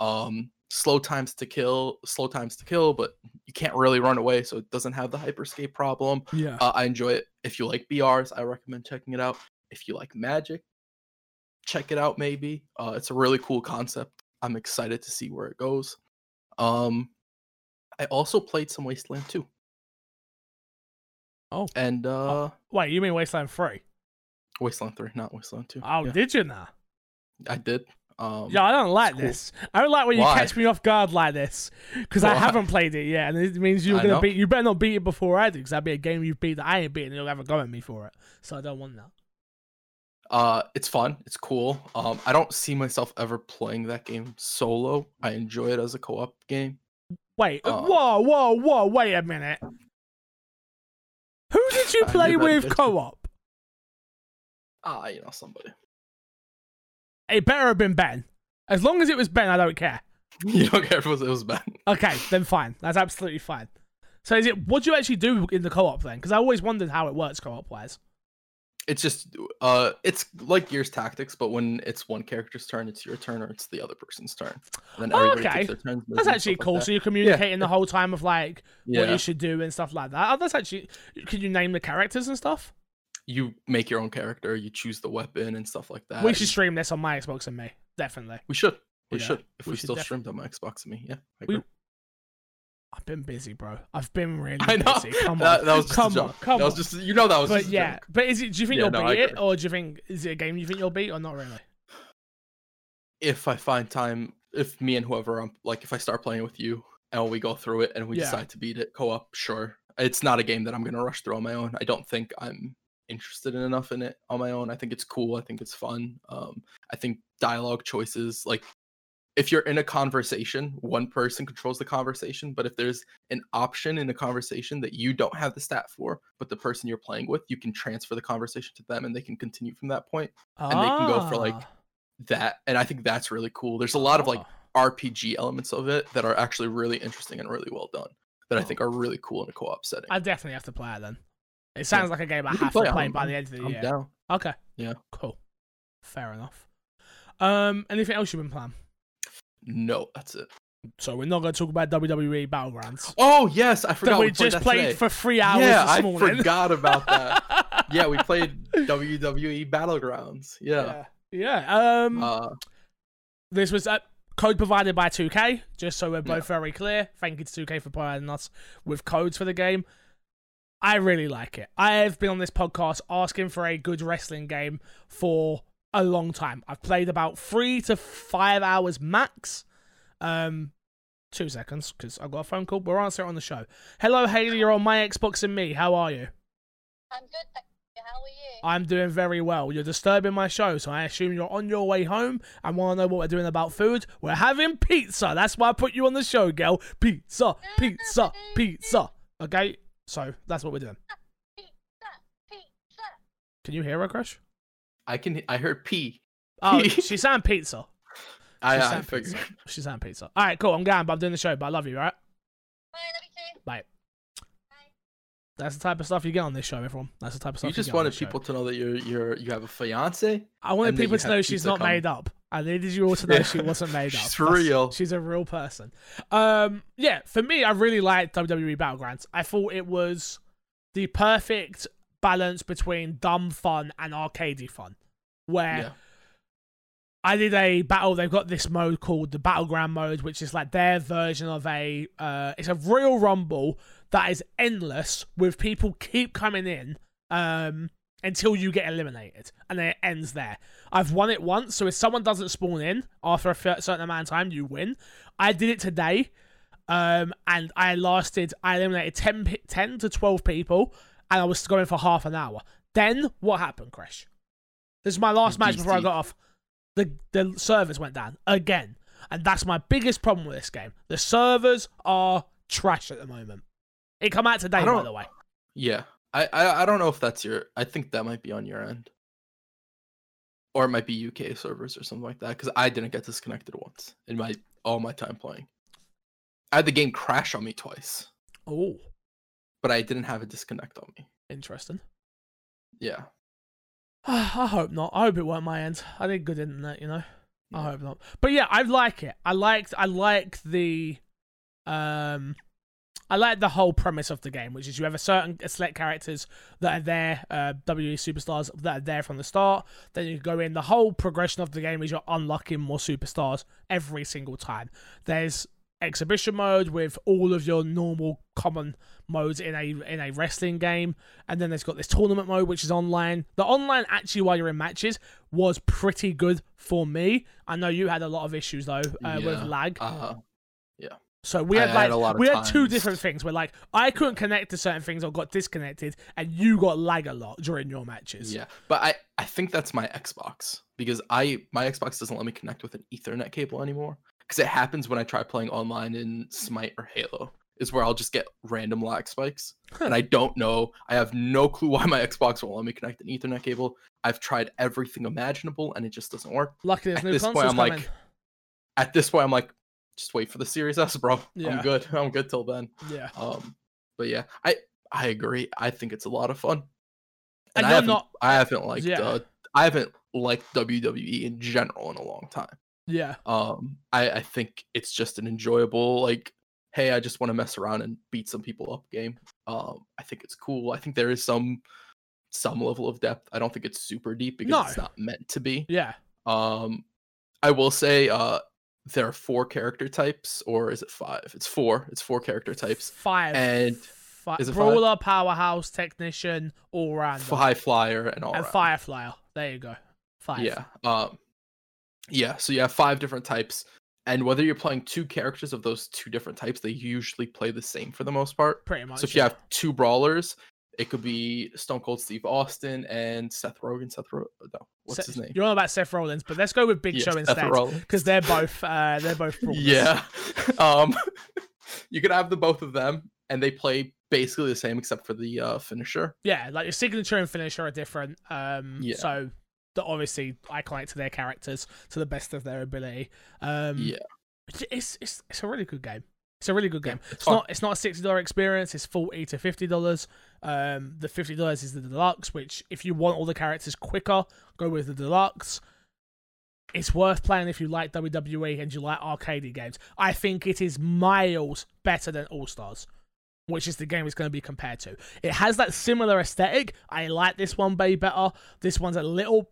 Um, slow times to kill, slow times to kill, but you can't really run away, so it doesn't have the hyperscape problem. Yeah. Uh, I enjoy it. If you like BRs, I recommend checking it out. If you like Magic, check it out. Maybe uh, it's a really cool concept. I'm excited to see where it goes. Um, I also played some Wasteland 2. Oh. and uh, Wait, you mean Wasteland 3? Wasteland 3, not Wasteland 2. Oh, Yeah, did you now? I did. Um, Yeah, I don't like cool. this. I don't like when you Why? catch me off guard like this because I haven't played it yet, and it means you're I gonna know. beat. You better not beat it before I do, because that'd be a game you beat that I ain't beaten, and you'll have a go at me for it. So I don't want that. Uh, it's fun. It's cool. Um, I don't see myself ever playing that game solo. I enjoy it as a co-op game. Wait, uh, Oh. whoa, whoa, whoa! Wait a minute. Who did you play with co-op? Ah, you know somebody. It better have been Ben. As long as it was Ben, I don't care. You don't care if it was, it was bad. Okay, then fine. That's absolutely fine. So is it? What do you actually do in the co-op then? Because I always wondered how it works co-op wise. It's just uh it's like Gears Tactics, but when it's one character's turn, it's your turn or it's the other person's turn. And then Oh, okay. takes their turns. That's actually cool. so you're communicating the whole time of like what you should do and stuff like that. Oh, that's actually. Can you name the characters and stuff? You make your own character, you choose the weapon and stuff like that. we should stream this on my Xbox and me. Definitely. we should. We Yeah, should. If we we, should still def- streamed on my Xbox and me, yeah. I We- agree. I've been busy, bro. I've been really I know. busy. Come on. that, that was just come on. Come that was on. just you know that was but yeah, but is it? Do you think Yeah, you'll no, beat it, or do you think is it a game you think you'll beat, or not really? if I find time, if me and whoever I'm like, if I start playing with you and we go through it and we Yeah. decide to beat it co-op, sure. It's not a game that I'm gonna rush through on my own. I don't think I'm interested in enough in it on my own. I think it's cool. I think it's fun. Um, I think dialogue choices, like if you're in a conversation, one person controls the conversation. But if there's an option in a conversation that you don't have the stat for, but the person you're playing with, you can transfer the conversation to them and they can continue from that point. And they can go for, like, Ah. That and I think that's really cool. There's a lot of like Ah. RPG elements of it that are actually really interesting and really well done. That I think are really cool in a co-op setting. I definitely have to play it then. It sounds like a game I have to play it, play I'm- by the end of the I'm year. down. Okay. Yeah. Cool. Fair enough. Um, anything else you've been playing? No, that's it. So we're not going to talk about WWE Battlegrounds Oh yes, I forgot that we, we played just that played today. for three hours yeah, this I forgot about that. yeah, we played WWE Battlegrounds. Yeah. yeah. Yeah. Um, Uh, this was a code provided by 2K, just so we're Yeah. both very clear. Thank you to 2K for providing us with codes for the game. I really like it. I have been on this podcast asking for a good wrestling game for a long time. I've played about three to five hours max. Um, two seconds because I've got a phone call. We'll answer it on the show. Hello, Haley. You're on my Xbox and me. How are you? I'm good, thank you. How are you? I'm doing very well. You're disturbing my show, so I assume you're on your way home and want to know what we're doing about food. We're having pizza. That's why I put you on the show, girl. Pizza, pizza, pizza. Okay, so that's what we're doing. Pizza, pizza. Can you hear her, Crush? I can. I heard P. Oh, she's saying pizza. I, She's I saying figured. pizza. She's saying pizza. All right, cool. I'm going, but I'm doing the show. But I love you, all right? Bye, love you too. Bye. Bye. That's the type of stuff you get on this show, everyone. That's the type of stuff You just get on wanted this show. people to know that you're you're you have a fiance. I wanted people to know she's not coming. made up. I needed you all to know Yeah. she wasn't made up. She's That's- real. She's a real person. Um, yeah, for me, I really liked WWE Battlegrounds. I thought it was the perfect balance between dumb fun and arcadey fun. Where Yeah. I did a battle. They've got this mode called the battleground mode, which is like their version of a. Uh, it's a real rumble that is endless, with people keep coming in um, until you get eliminated, and then it ends there. I've won it once, so if someone doesn't spawn in after a certain amount of time, you win. I did it today, um, and I lasted. I eliminated 10, 10 to twelve people, and I was going for half an hour. Then what happened, Crash? This is my last match before I got off. The the servers went down again, and that's my biggest problem with this game. The servers are trash at the moment. It come out today, by the way. Yeah. I, I I don't know if that's your. I think that might be on your end, or it might be UK servers or something like that. Because I didn't get disconnected once in my all my time playing. I had the game crash on me twice, Oh, but I didn't have a disconnect on me. interesting. Yeah. I hope not. I hope it weren't my end. I did good internet, you know. I hope not. But yeah, I like it. I liked. I like the, um, I like the whole premise of the game, which is you have a certain a select characters that are there, uh, WWE superstars that are there from the start. Then you go in. The whole progression of the game is you're unlocking more superstars every single time. There's exhibition mode with all of your normal common modes in a in a wrestling game and then there's got this tournament mode which is online the online actually while you're in matches was pretty good for me i know you had a lot of issues though uh, with lag Uh, so we I had had like a lot we had two different things where like i couldn't connect to certain things or got disconnected and you got lag a lot during your matches yeah. But I I think that's my Xbox because I my Xbox doesn't let me connect with an Ethernet cable anymore. Because it happens when I try playing online in Smite or Halo. Is where I'll just get random lag spikes. and I don't know. I have no clue why my Xbox won't let me connect an Ethernet cable. I've tried everything imaginable and it just doesn't work. there's At this point, I'm coming like, At this point, I'm like, just wait for the Series S, bro. Yeah. I'm good. I'm good till then. yeah Um, but yeah, I I agree. I think it's a lot of fun. And I you're haven't, not- I haven't liked. Yeah. Uh, I haven't liked WWE in general in a long time. yeah Um, I I think it's just an enjoyable like, hey, I just want to mess around and beat some people up game. Um, I think it's cool. I think there is some some level of depth. I don't think it's super deep because it's not meant to be. yeah Um, I will say, uh, there are four character types, or is it five? It's four. It's four character types. five And- Fi- is it five? brawler powerhouse technician all rounder High flyer and all. and around. fireflyer there you go five Yeah. Um Yeah, so you have five different types, and whether you're playing two characters of those two different types, they usually play the same for the most part. Pretty much. So if you have two brawlers, it could be Stone Cold Steve Austin and Seth Rogen. Seth Rogen, no, what's Seth- his name? You're on about Seth Rollins, but let's go with Big Yeah, Show instead because they're both uh, they're both brawlers. Yeah. um, you could have the both of them, and they play basically the same except for the uh, finisher. Yeah, like your signature and finisher are different. Um, Yeah. so they're obviously iconic to their characters to the best of their ability. Um, Yeah. it's it's it's, a really good game. It's a really good Yeah, game. it's It's not it's not a sixty dollar experience. It's forty to fifty dollars. Um, the fifty dollars is the deluxe, which if you want all the characters quicker, go with the deluxe. It's worth playing if you like WWE and you like arcade games. I think it is miles better than All Stars, which is the game it's going to be compared to. It has that similar aesthetic. I like this one way better. This one's a little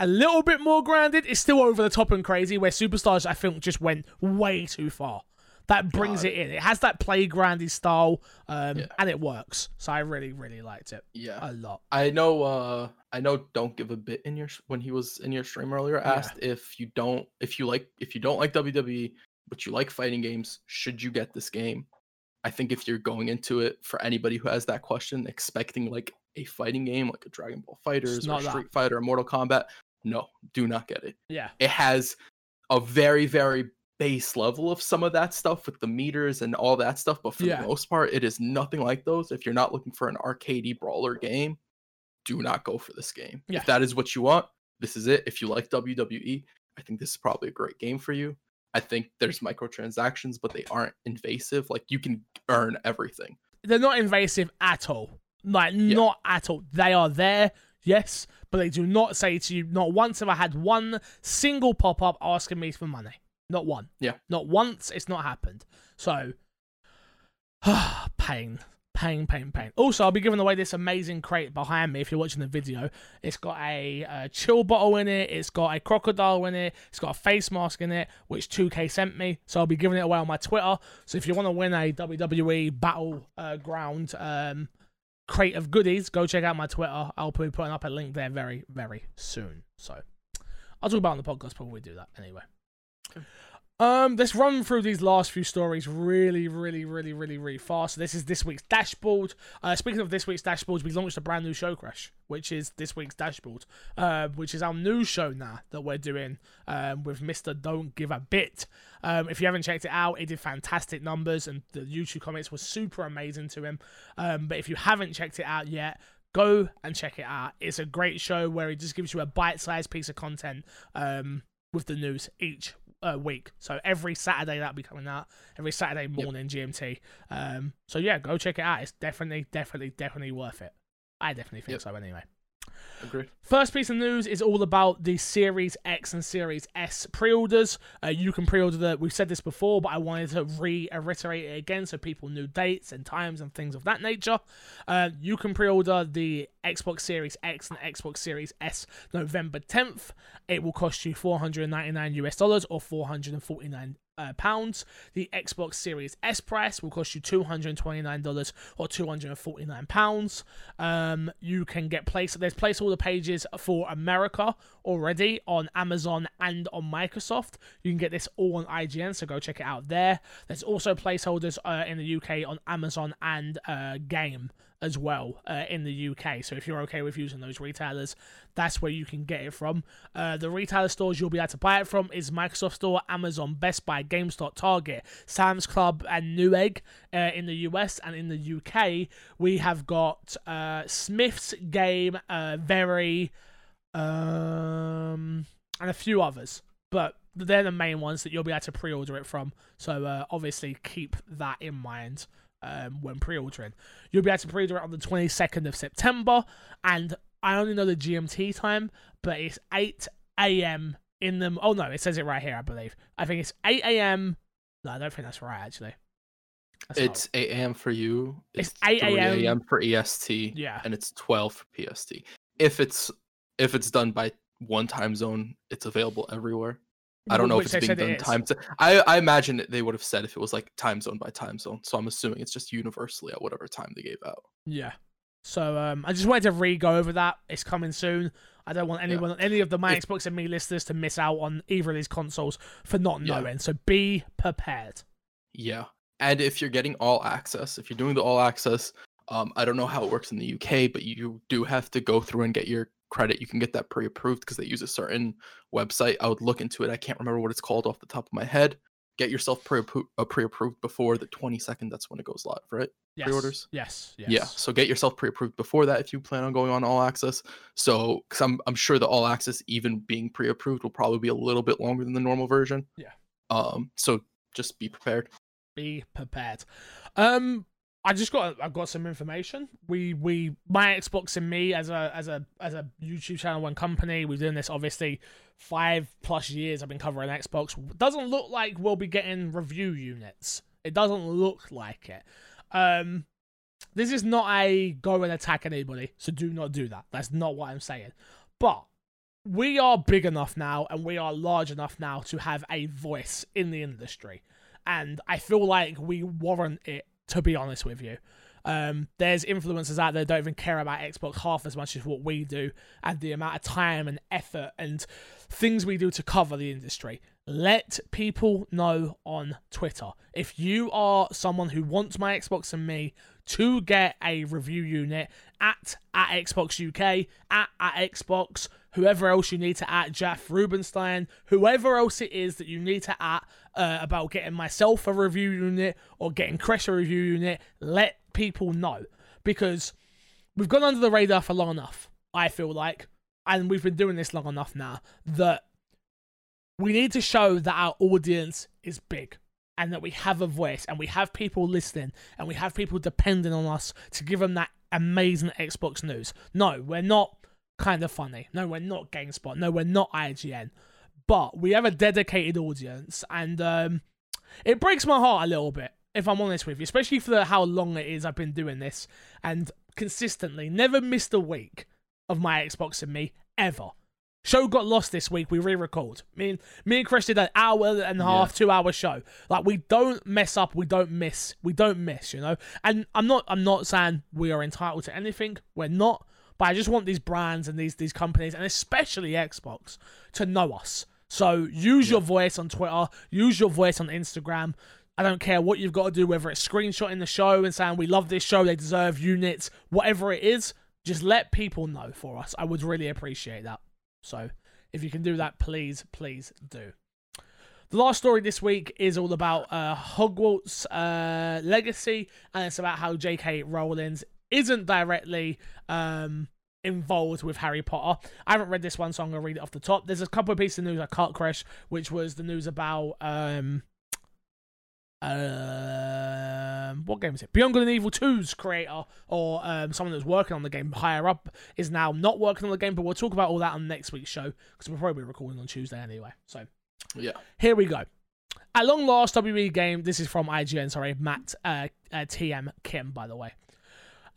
a little bit more grounded. It's still over the top and crazy, where Superstars I think just went way too far. That brings it in. It has that playgroundy style, um, Yeah. and it works. So I really, really liked it Yeah. a lot. I know uh I know don't give a bit in your when he was in your stream earlier Yeah. asked if you don't if you like if you don't like WWE but you like fighting games should you get this game I think if you're going into it for anybody who has that question expecting like a fighting game like a Dragon Ball FighterZ or. Street Fighter or Mortal Kombat no do not get it Yeah, it has a very very base level of some of that stuff with the meters and all that stuff but for Yeah. the most part it is nothing like those if you're not looking for an arcadey brawler game do not go for this game Yeah. if that is what you want this is it if you like wwe i think this is probably a great game for you i think there's microtransactions but they aren't invasive like you can earn everything they're not invasive at all. Like not at all. They are there, yes, but they do not say to you. Not once have I had one single pop up asking me for money. Not one. Yeah. Not once. It's not happened. So, pain. Pain, pain, pain. Also, I'll be giving away this amazing crate behind me if you're watching the video. It's got a uh, chill bottle in it, it's got a crocodile in it, it's got a face mask in it, which 2K sent me. So I'll be giving it away on my Twitter. So if you want to win a WWE Battle uh, Ground um, crate of goodies, go check out my Twitter. I'll be putting up a link there very, very soon. So I'll talk about it on the podcast before we do that anyway. Um, let's run through these last few stories really, really, really, really, really fast. So this is this week's dashboard. Uh, speaking of this week's dashboards, we launched a brand new show, Crash, which is this week's dashboard, uh, which is our new show now that we're doing um, with Mister Don't Give a Bit. Um, if you haven't checked it out, it did fantastic numbers, and the YouTube comments were super amazing to him. Um, but if you haven't checked it out yet, go and check it out. It's a great show where it just gives you a bite-sized piece of content um, with the news each uh, week. So every Saturday that'll be coming out. Every Saturday morning GMT. Um, so yeah, go check it out. It's definitely, definitely, definitely worth it. I definitely think Yep. so. Anyway. Agreed First piece of news is all about the Series X and Series S pre-orders. Uh, you can pre-order the. We've said this before, but I wanted to reiterate it again so people knew dates and times and things of that nature. Uh, you can pre-order the Xbox Series X and Xbox Series S November 10th. It will cost you 499 US dollars or 449 uh, pounds. The Xbox Series S price will cost you two hundred twenty nine dollars or two hundred forty nine pounds. Um, you can get place. There's placeholder pages for America already on Amazon and on Microsoft. You can get this all on IGN, so go check it out there. There's also placeholders uh, in the UK on Amazon and uh, Game as well uh, in the UK. So if you're okay with using those retailers, that's where you can get it from. Uh, the retailer stores you'll be able to buy it from is Microsoft Store, Amazon, Best Buy, GameStop, Target, Sam's Club, and Newegg uh, in the US and in the UK. We have got uh, Smyths Game, uh, Very, um, and a few others, but they're the main ones that you'll be able to pre-order it from. So uh, obviously keep that in mind um, when pre-ordering. You'll be able to pre-order it on the 22nd of September, and I only know the GMT time, but it's 8 a.m. in the. Oh no, it says it right here, I believe. I think it's 8 a.m. No, I don't think that's right actually. That's not- it's 8 a.m for you It's 8 3 a.m. a.m for est yeah, and it's 12 for PST. If it's if it's done by one time zone, it's available everywhere. I don't know which if it's being said it done time to. I I imagine they would have said if it was like time zone by time zone. So I'm assuming it's just universally at whatever time they gave out. Yeah. So um, I just wanted to re go over that. It's coming soon. I don't want anyone, any of the my If- Xbox and me listeners to miss out on either of these consoles for not Yeah. knowing. So be prepared. Yeah. And if you're getting all access, if you're doing the all access, um, I don't know how it works in the UK, but you do have to go through and get your credit. You can get that pre-approved because they use a certain website. I would look into it. I can't remember what it's called off the top of my head. Get yourself pre uh, pre-approved before the 22nd. That's when it goes live, right? Yes. Pre-orders? Yes. Yes. Yeah. So get yourself pre-approved before that if you plan on going on all access. So, because I'm I'm sure the all access, even being pre-approved, will probably be a little bit longer than the normal version. Yeah. Um. So just be prepared. be prepared. Um, I just got I've got some information. We we my Xbox and me as a as a as a YouTube channel and company. We're doing this obviously five plus years. I've been covering Xbox. Doesn't look like we'll be getting review units. It doesn't look like it. Um, this is not a go and attack anybody. So do not do that. That's not what I'm saying. But we are big enough now and we are large enough now to have a voice in the industry and I feel like we warrant it. To be honest with you, um, there's influencers out there that don't even care about Xbox half as much as what we do, and the amount of time and effort and things we do to cover the industry. Let people know on Twitter if you are someone who wants my Xbox and me to get a review unit at at Xbox UK at at Xbox whoever else you need to at Jeff Rubenstein, whoever else it is that you need to at uh, about getting myself a review unit or getting Crash a review unit, let people know because we've gone under the radar for long enough. I feel like, and we've been doing this long enough now that we need to show that our audience is big and that we have a voice and we have people listening and we have people depending on us to give them that amazing Xbox news. No, we're not kind of funny. No, we're not GameSpot. No, we're not IGN. But we have a dedicated audience, and um, it breaks my heart a little bit, if I'm honest with you, especially for how long it is I've been doing this and consistently never missed a week of my Xbox and me ever. Show got lost this week. We re-record. Me and me and Chris did an hour and a half, two hour show. Like we don't mess up. We don't miss. We don't miss. You know. And I'm not. I'm not saying we are entitled to anything. We're not. But I just want these brands and these these companies and especially Xbox to know us. So use your voice on Twitter. Use your voice on Instagram. I don't care what you've got to do, whether it's screenshotting the show and saying we love this show, they deserve units, whatever it is. Just let people know for us. I would really appreciate that. So if you can do that, please, please do. The last story this week is all about uh, Hogwarts uh, legacy, and it's about how J.K. Rowling isn't directly um, involved with Harry Potter. I haven't read this one, so I'm to read it off the top. There's a couple of pieces of news I can't crash, which was the news about um, um, what game is it? Beyond Good and Evil 2's creator or um, someone that's working on the game higher up is now not working on the game, but we'll talk about all that on next week's show because we'll probably be recording on Tuesday anyway. So Yeah. here we go. At long last, WB game. This is from IGN. Sorry, Matt uh, uh, TM Kim, by the way.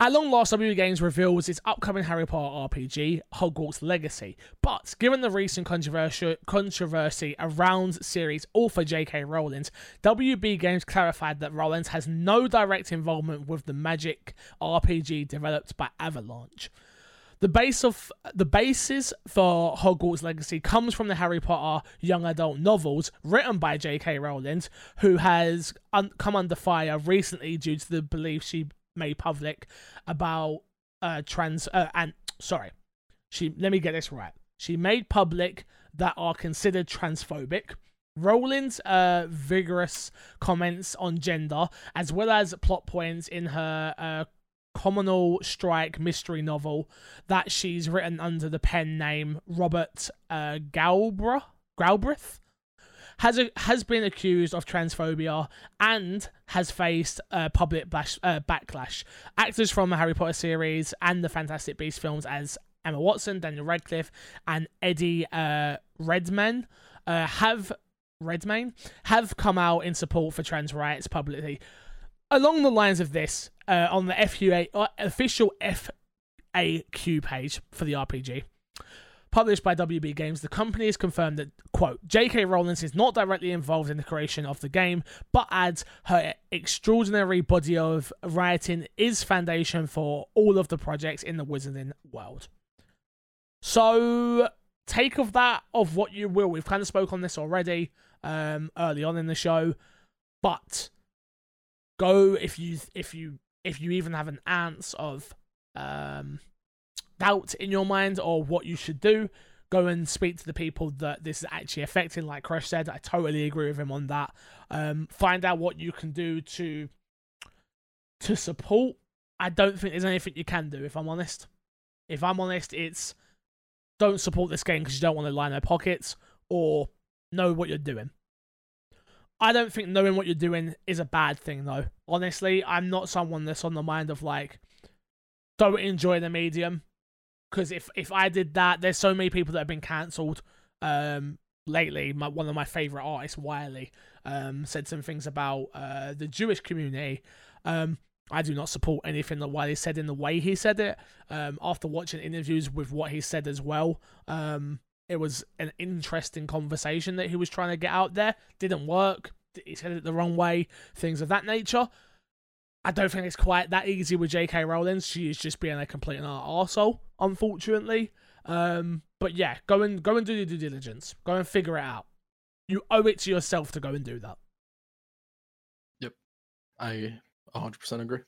At long last, WB Games reveals its upcoming Harry Potter RPG, Hogwarts Legacy. But given the recent controversy, controversy around series author J.K. Rowling, WB Games clarified that Rowling has no direct involvement with the Magic RPG developed by Avalanche. The base of the basis for Hogwarts Legacy comes from the Harry Potter young adult novels written by J.K. Rowling, who has un- come under fire recently due to the belief she made public about uh, trans uh, and sorry, she let me get this right. She made public that are considered transphobic. Rowling's uh, vigorous comments on gender, as well as plot points in her uh, Cormoran Strike mystery novel that she's written under the pen name Robert uh, Galbraith, Galbraith has a, has been accused of transphobia and has faced uh, public bash, uh, backlash. Actors from the Harry Potter series and the Fantastic Beasts films as Emma Watson, Daniel Radcliffe, and Eddie uh, Redmayne uh, have Redmayne have come out in support for trans rights publicly. Along the lines of this, uh, on the FUA uh, official FAQ page for the RPG, published by WB Games, the company has confirmed that, quote, J.K. Rowling is not directly involved in the creation of the game, but adds her extraordinary body of writing is foundation for all of the projects in the Wizarding world. So, take of that of what you will. We've kind of spoke on this already um, early on in the show, but go if you if you if you even have an ounce of um, doubt in your mind or what you should do, go and speak to the people that this is actually affecting. Like Crush said, I totally agree with him on that. Um, find out what you can do to to support. I don't think there's anything you can do. If I'm honest, if I'm honest, it's don't support this game because you don't want to line their pockets or know what you're doing. I don't think knowing what you're doing is a bad thing, though. Honestly, I'm not someone that's on the mind of like, don't enjoy the medium. Because if if I did that, there's so many people that have been cancelled um, lately. My, one of my favorite artists, Wiley, um, said some things about uh, the Jewish community. Um, I do not support anything that Wiley said in the way he said it. Um, after watching interviews with what he said as well, um, it was an interesting conversation that he was trying to get out there. Didn't work. He said it the wrong way. Things of that nature. I don't think it's quite that easy with J.K. Rowling. She is just being a complete and arsehole, unfortunately. Um, but yeah, go and go and do your due diligence. Go and figure it out. You owe it to yourself to go and do that. Yep, I 100% agree.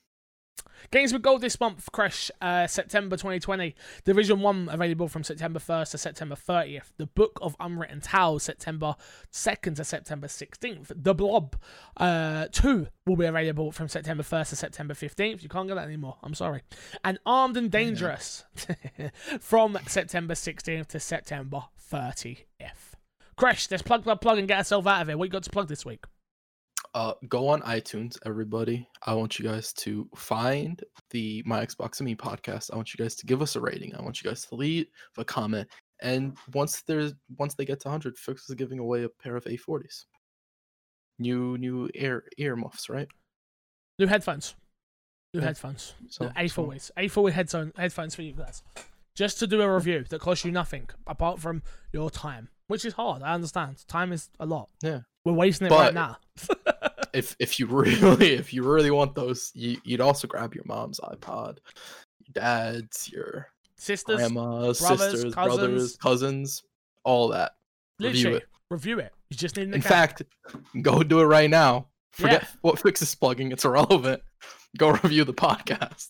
Games with Gold this month, Crash, uh, September 2020. Division 1 available from September 1st to September 30th. The Book of Unwritten Tales, September 2nd to September 16th. de Blob uh, 2 will be available from September 1st to September 15th. You can't get that anymore. I'm sorry. And Armed and Dangerous from September 16th to September 30th. Crash, let's plug, plug, plug and get ourselves out of here. What you got to plug this week? Uh, go on iTunes, everybody. I want you guys to find the My Xbox and Me podcast. I want you guys to give us a rating. I want you guys to leave a comment. And once there's once they get to 100, Fix is giving away a pair of A40s. New new ear earmuffs, right? New headphones. New Yeah. headphones. So- A so- A four headphone headphones for you guys. Just to do a review that costs you nothing apart from your time, which is hard. I understand. Time is a lot. Yeah. We're wasting it right now. If if you really if you really want those, you, you'd also grab your mom's iPod, your dad's, your Sisters, grandma's, brothers, sisters, cousins. brothers, cousins, all that. Review literally it. review it. You just need an In account. fact, go do it right now. Forget Yeah. what Fix is plugging. It's irrelevant. Go review the podcast.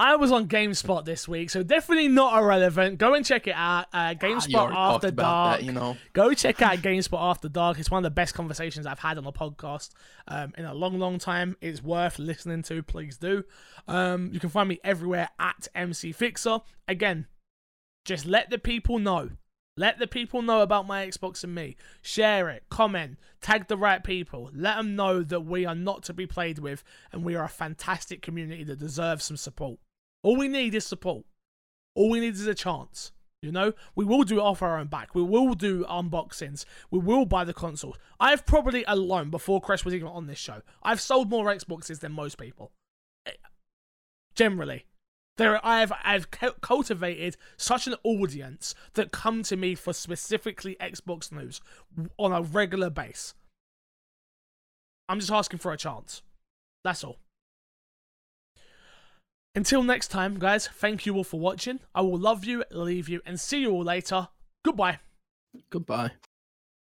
I was on GameSpot this week, so definitely not irrelevant. Go and check it out. Uh, Ah, GameSpot talked After Dark. That, you know, Go check out GameSpot After Dark. It's one of the best conversations I've had on a podcast um, in a long, long time. It's worth listening to. Please do. Um, you can find me everywhere at MC Fixer. Again, just let the people know. Let the people know about my Xbox and me. Share it, comment, tag the right people. Let them know that we are not to be played with and we are a fantastic community that deserves some support. All we need is support. All we need is a chance. You know, we will do it off our own back. We will do unboxings. We will buy the consoles. I've probably alone before Crash was even on this show. I've sold more Xboxes than most people. Eh, Generally, there I've I've cultivated such an audience that come to me for specifically Xbox news on a regular base. I'm just asking for a chance. That's all. Until next time, guys, thank you all for watching. I will love you, leave you, and see you all later. Goodbye. goodbye.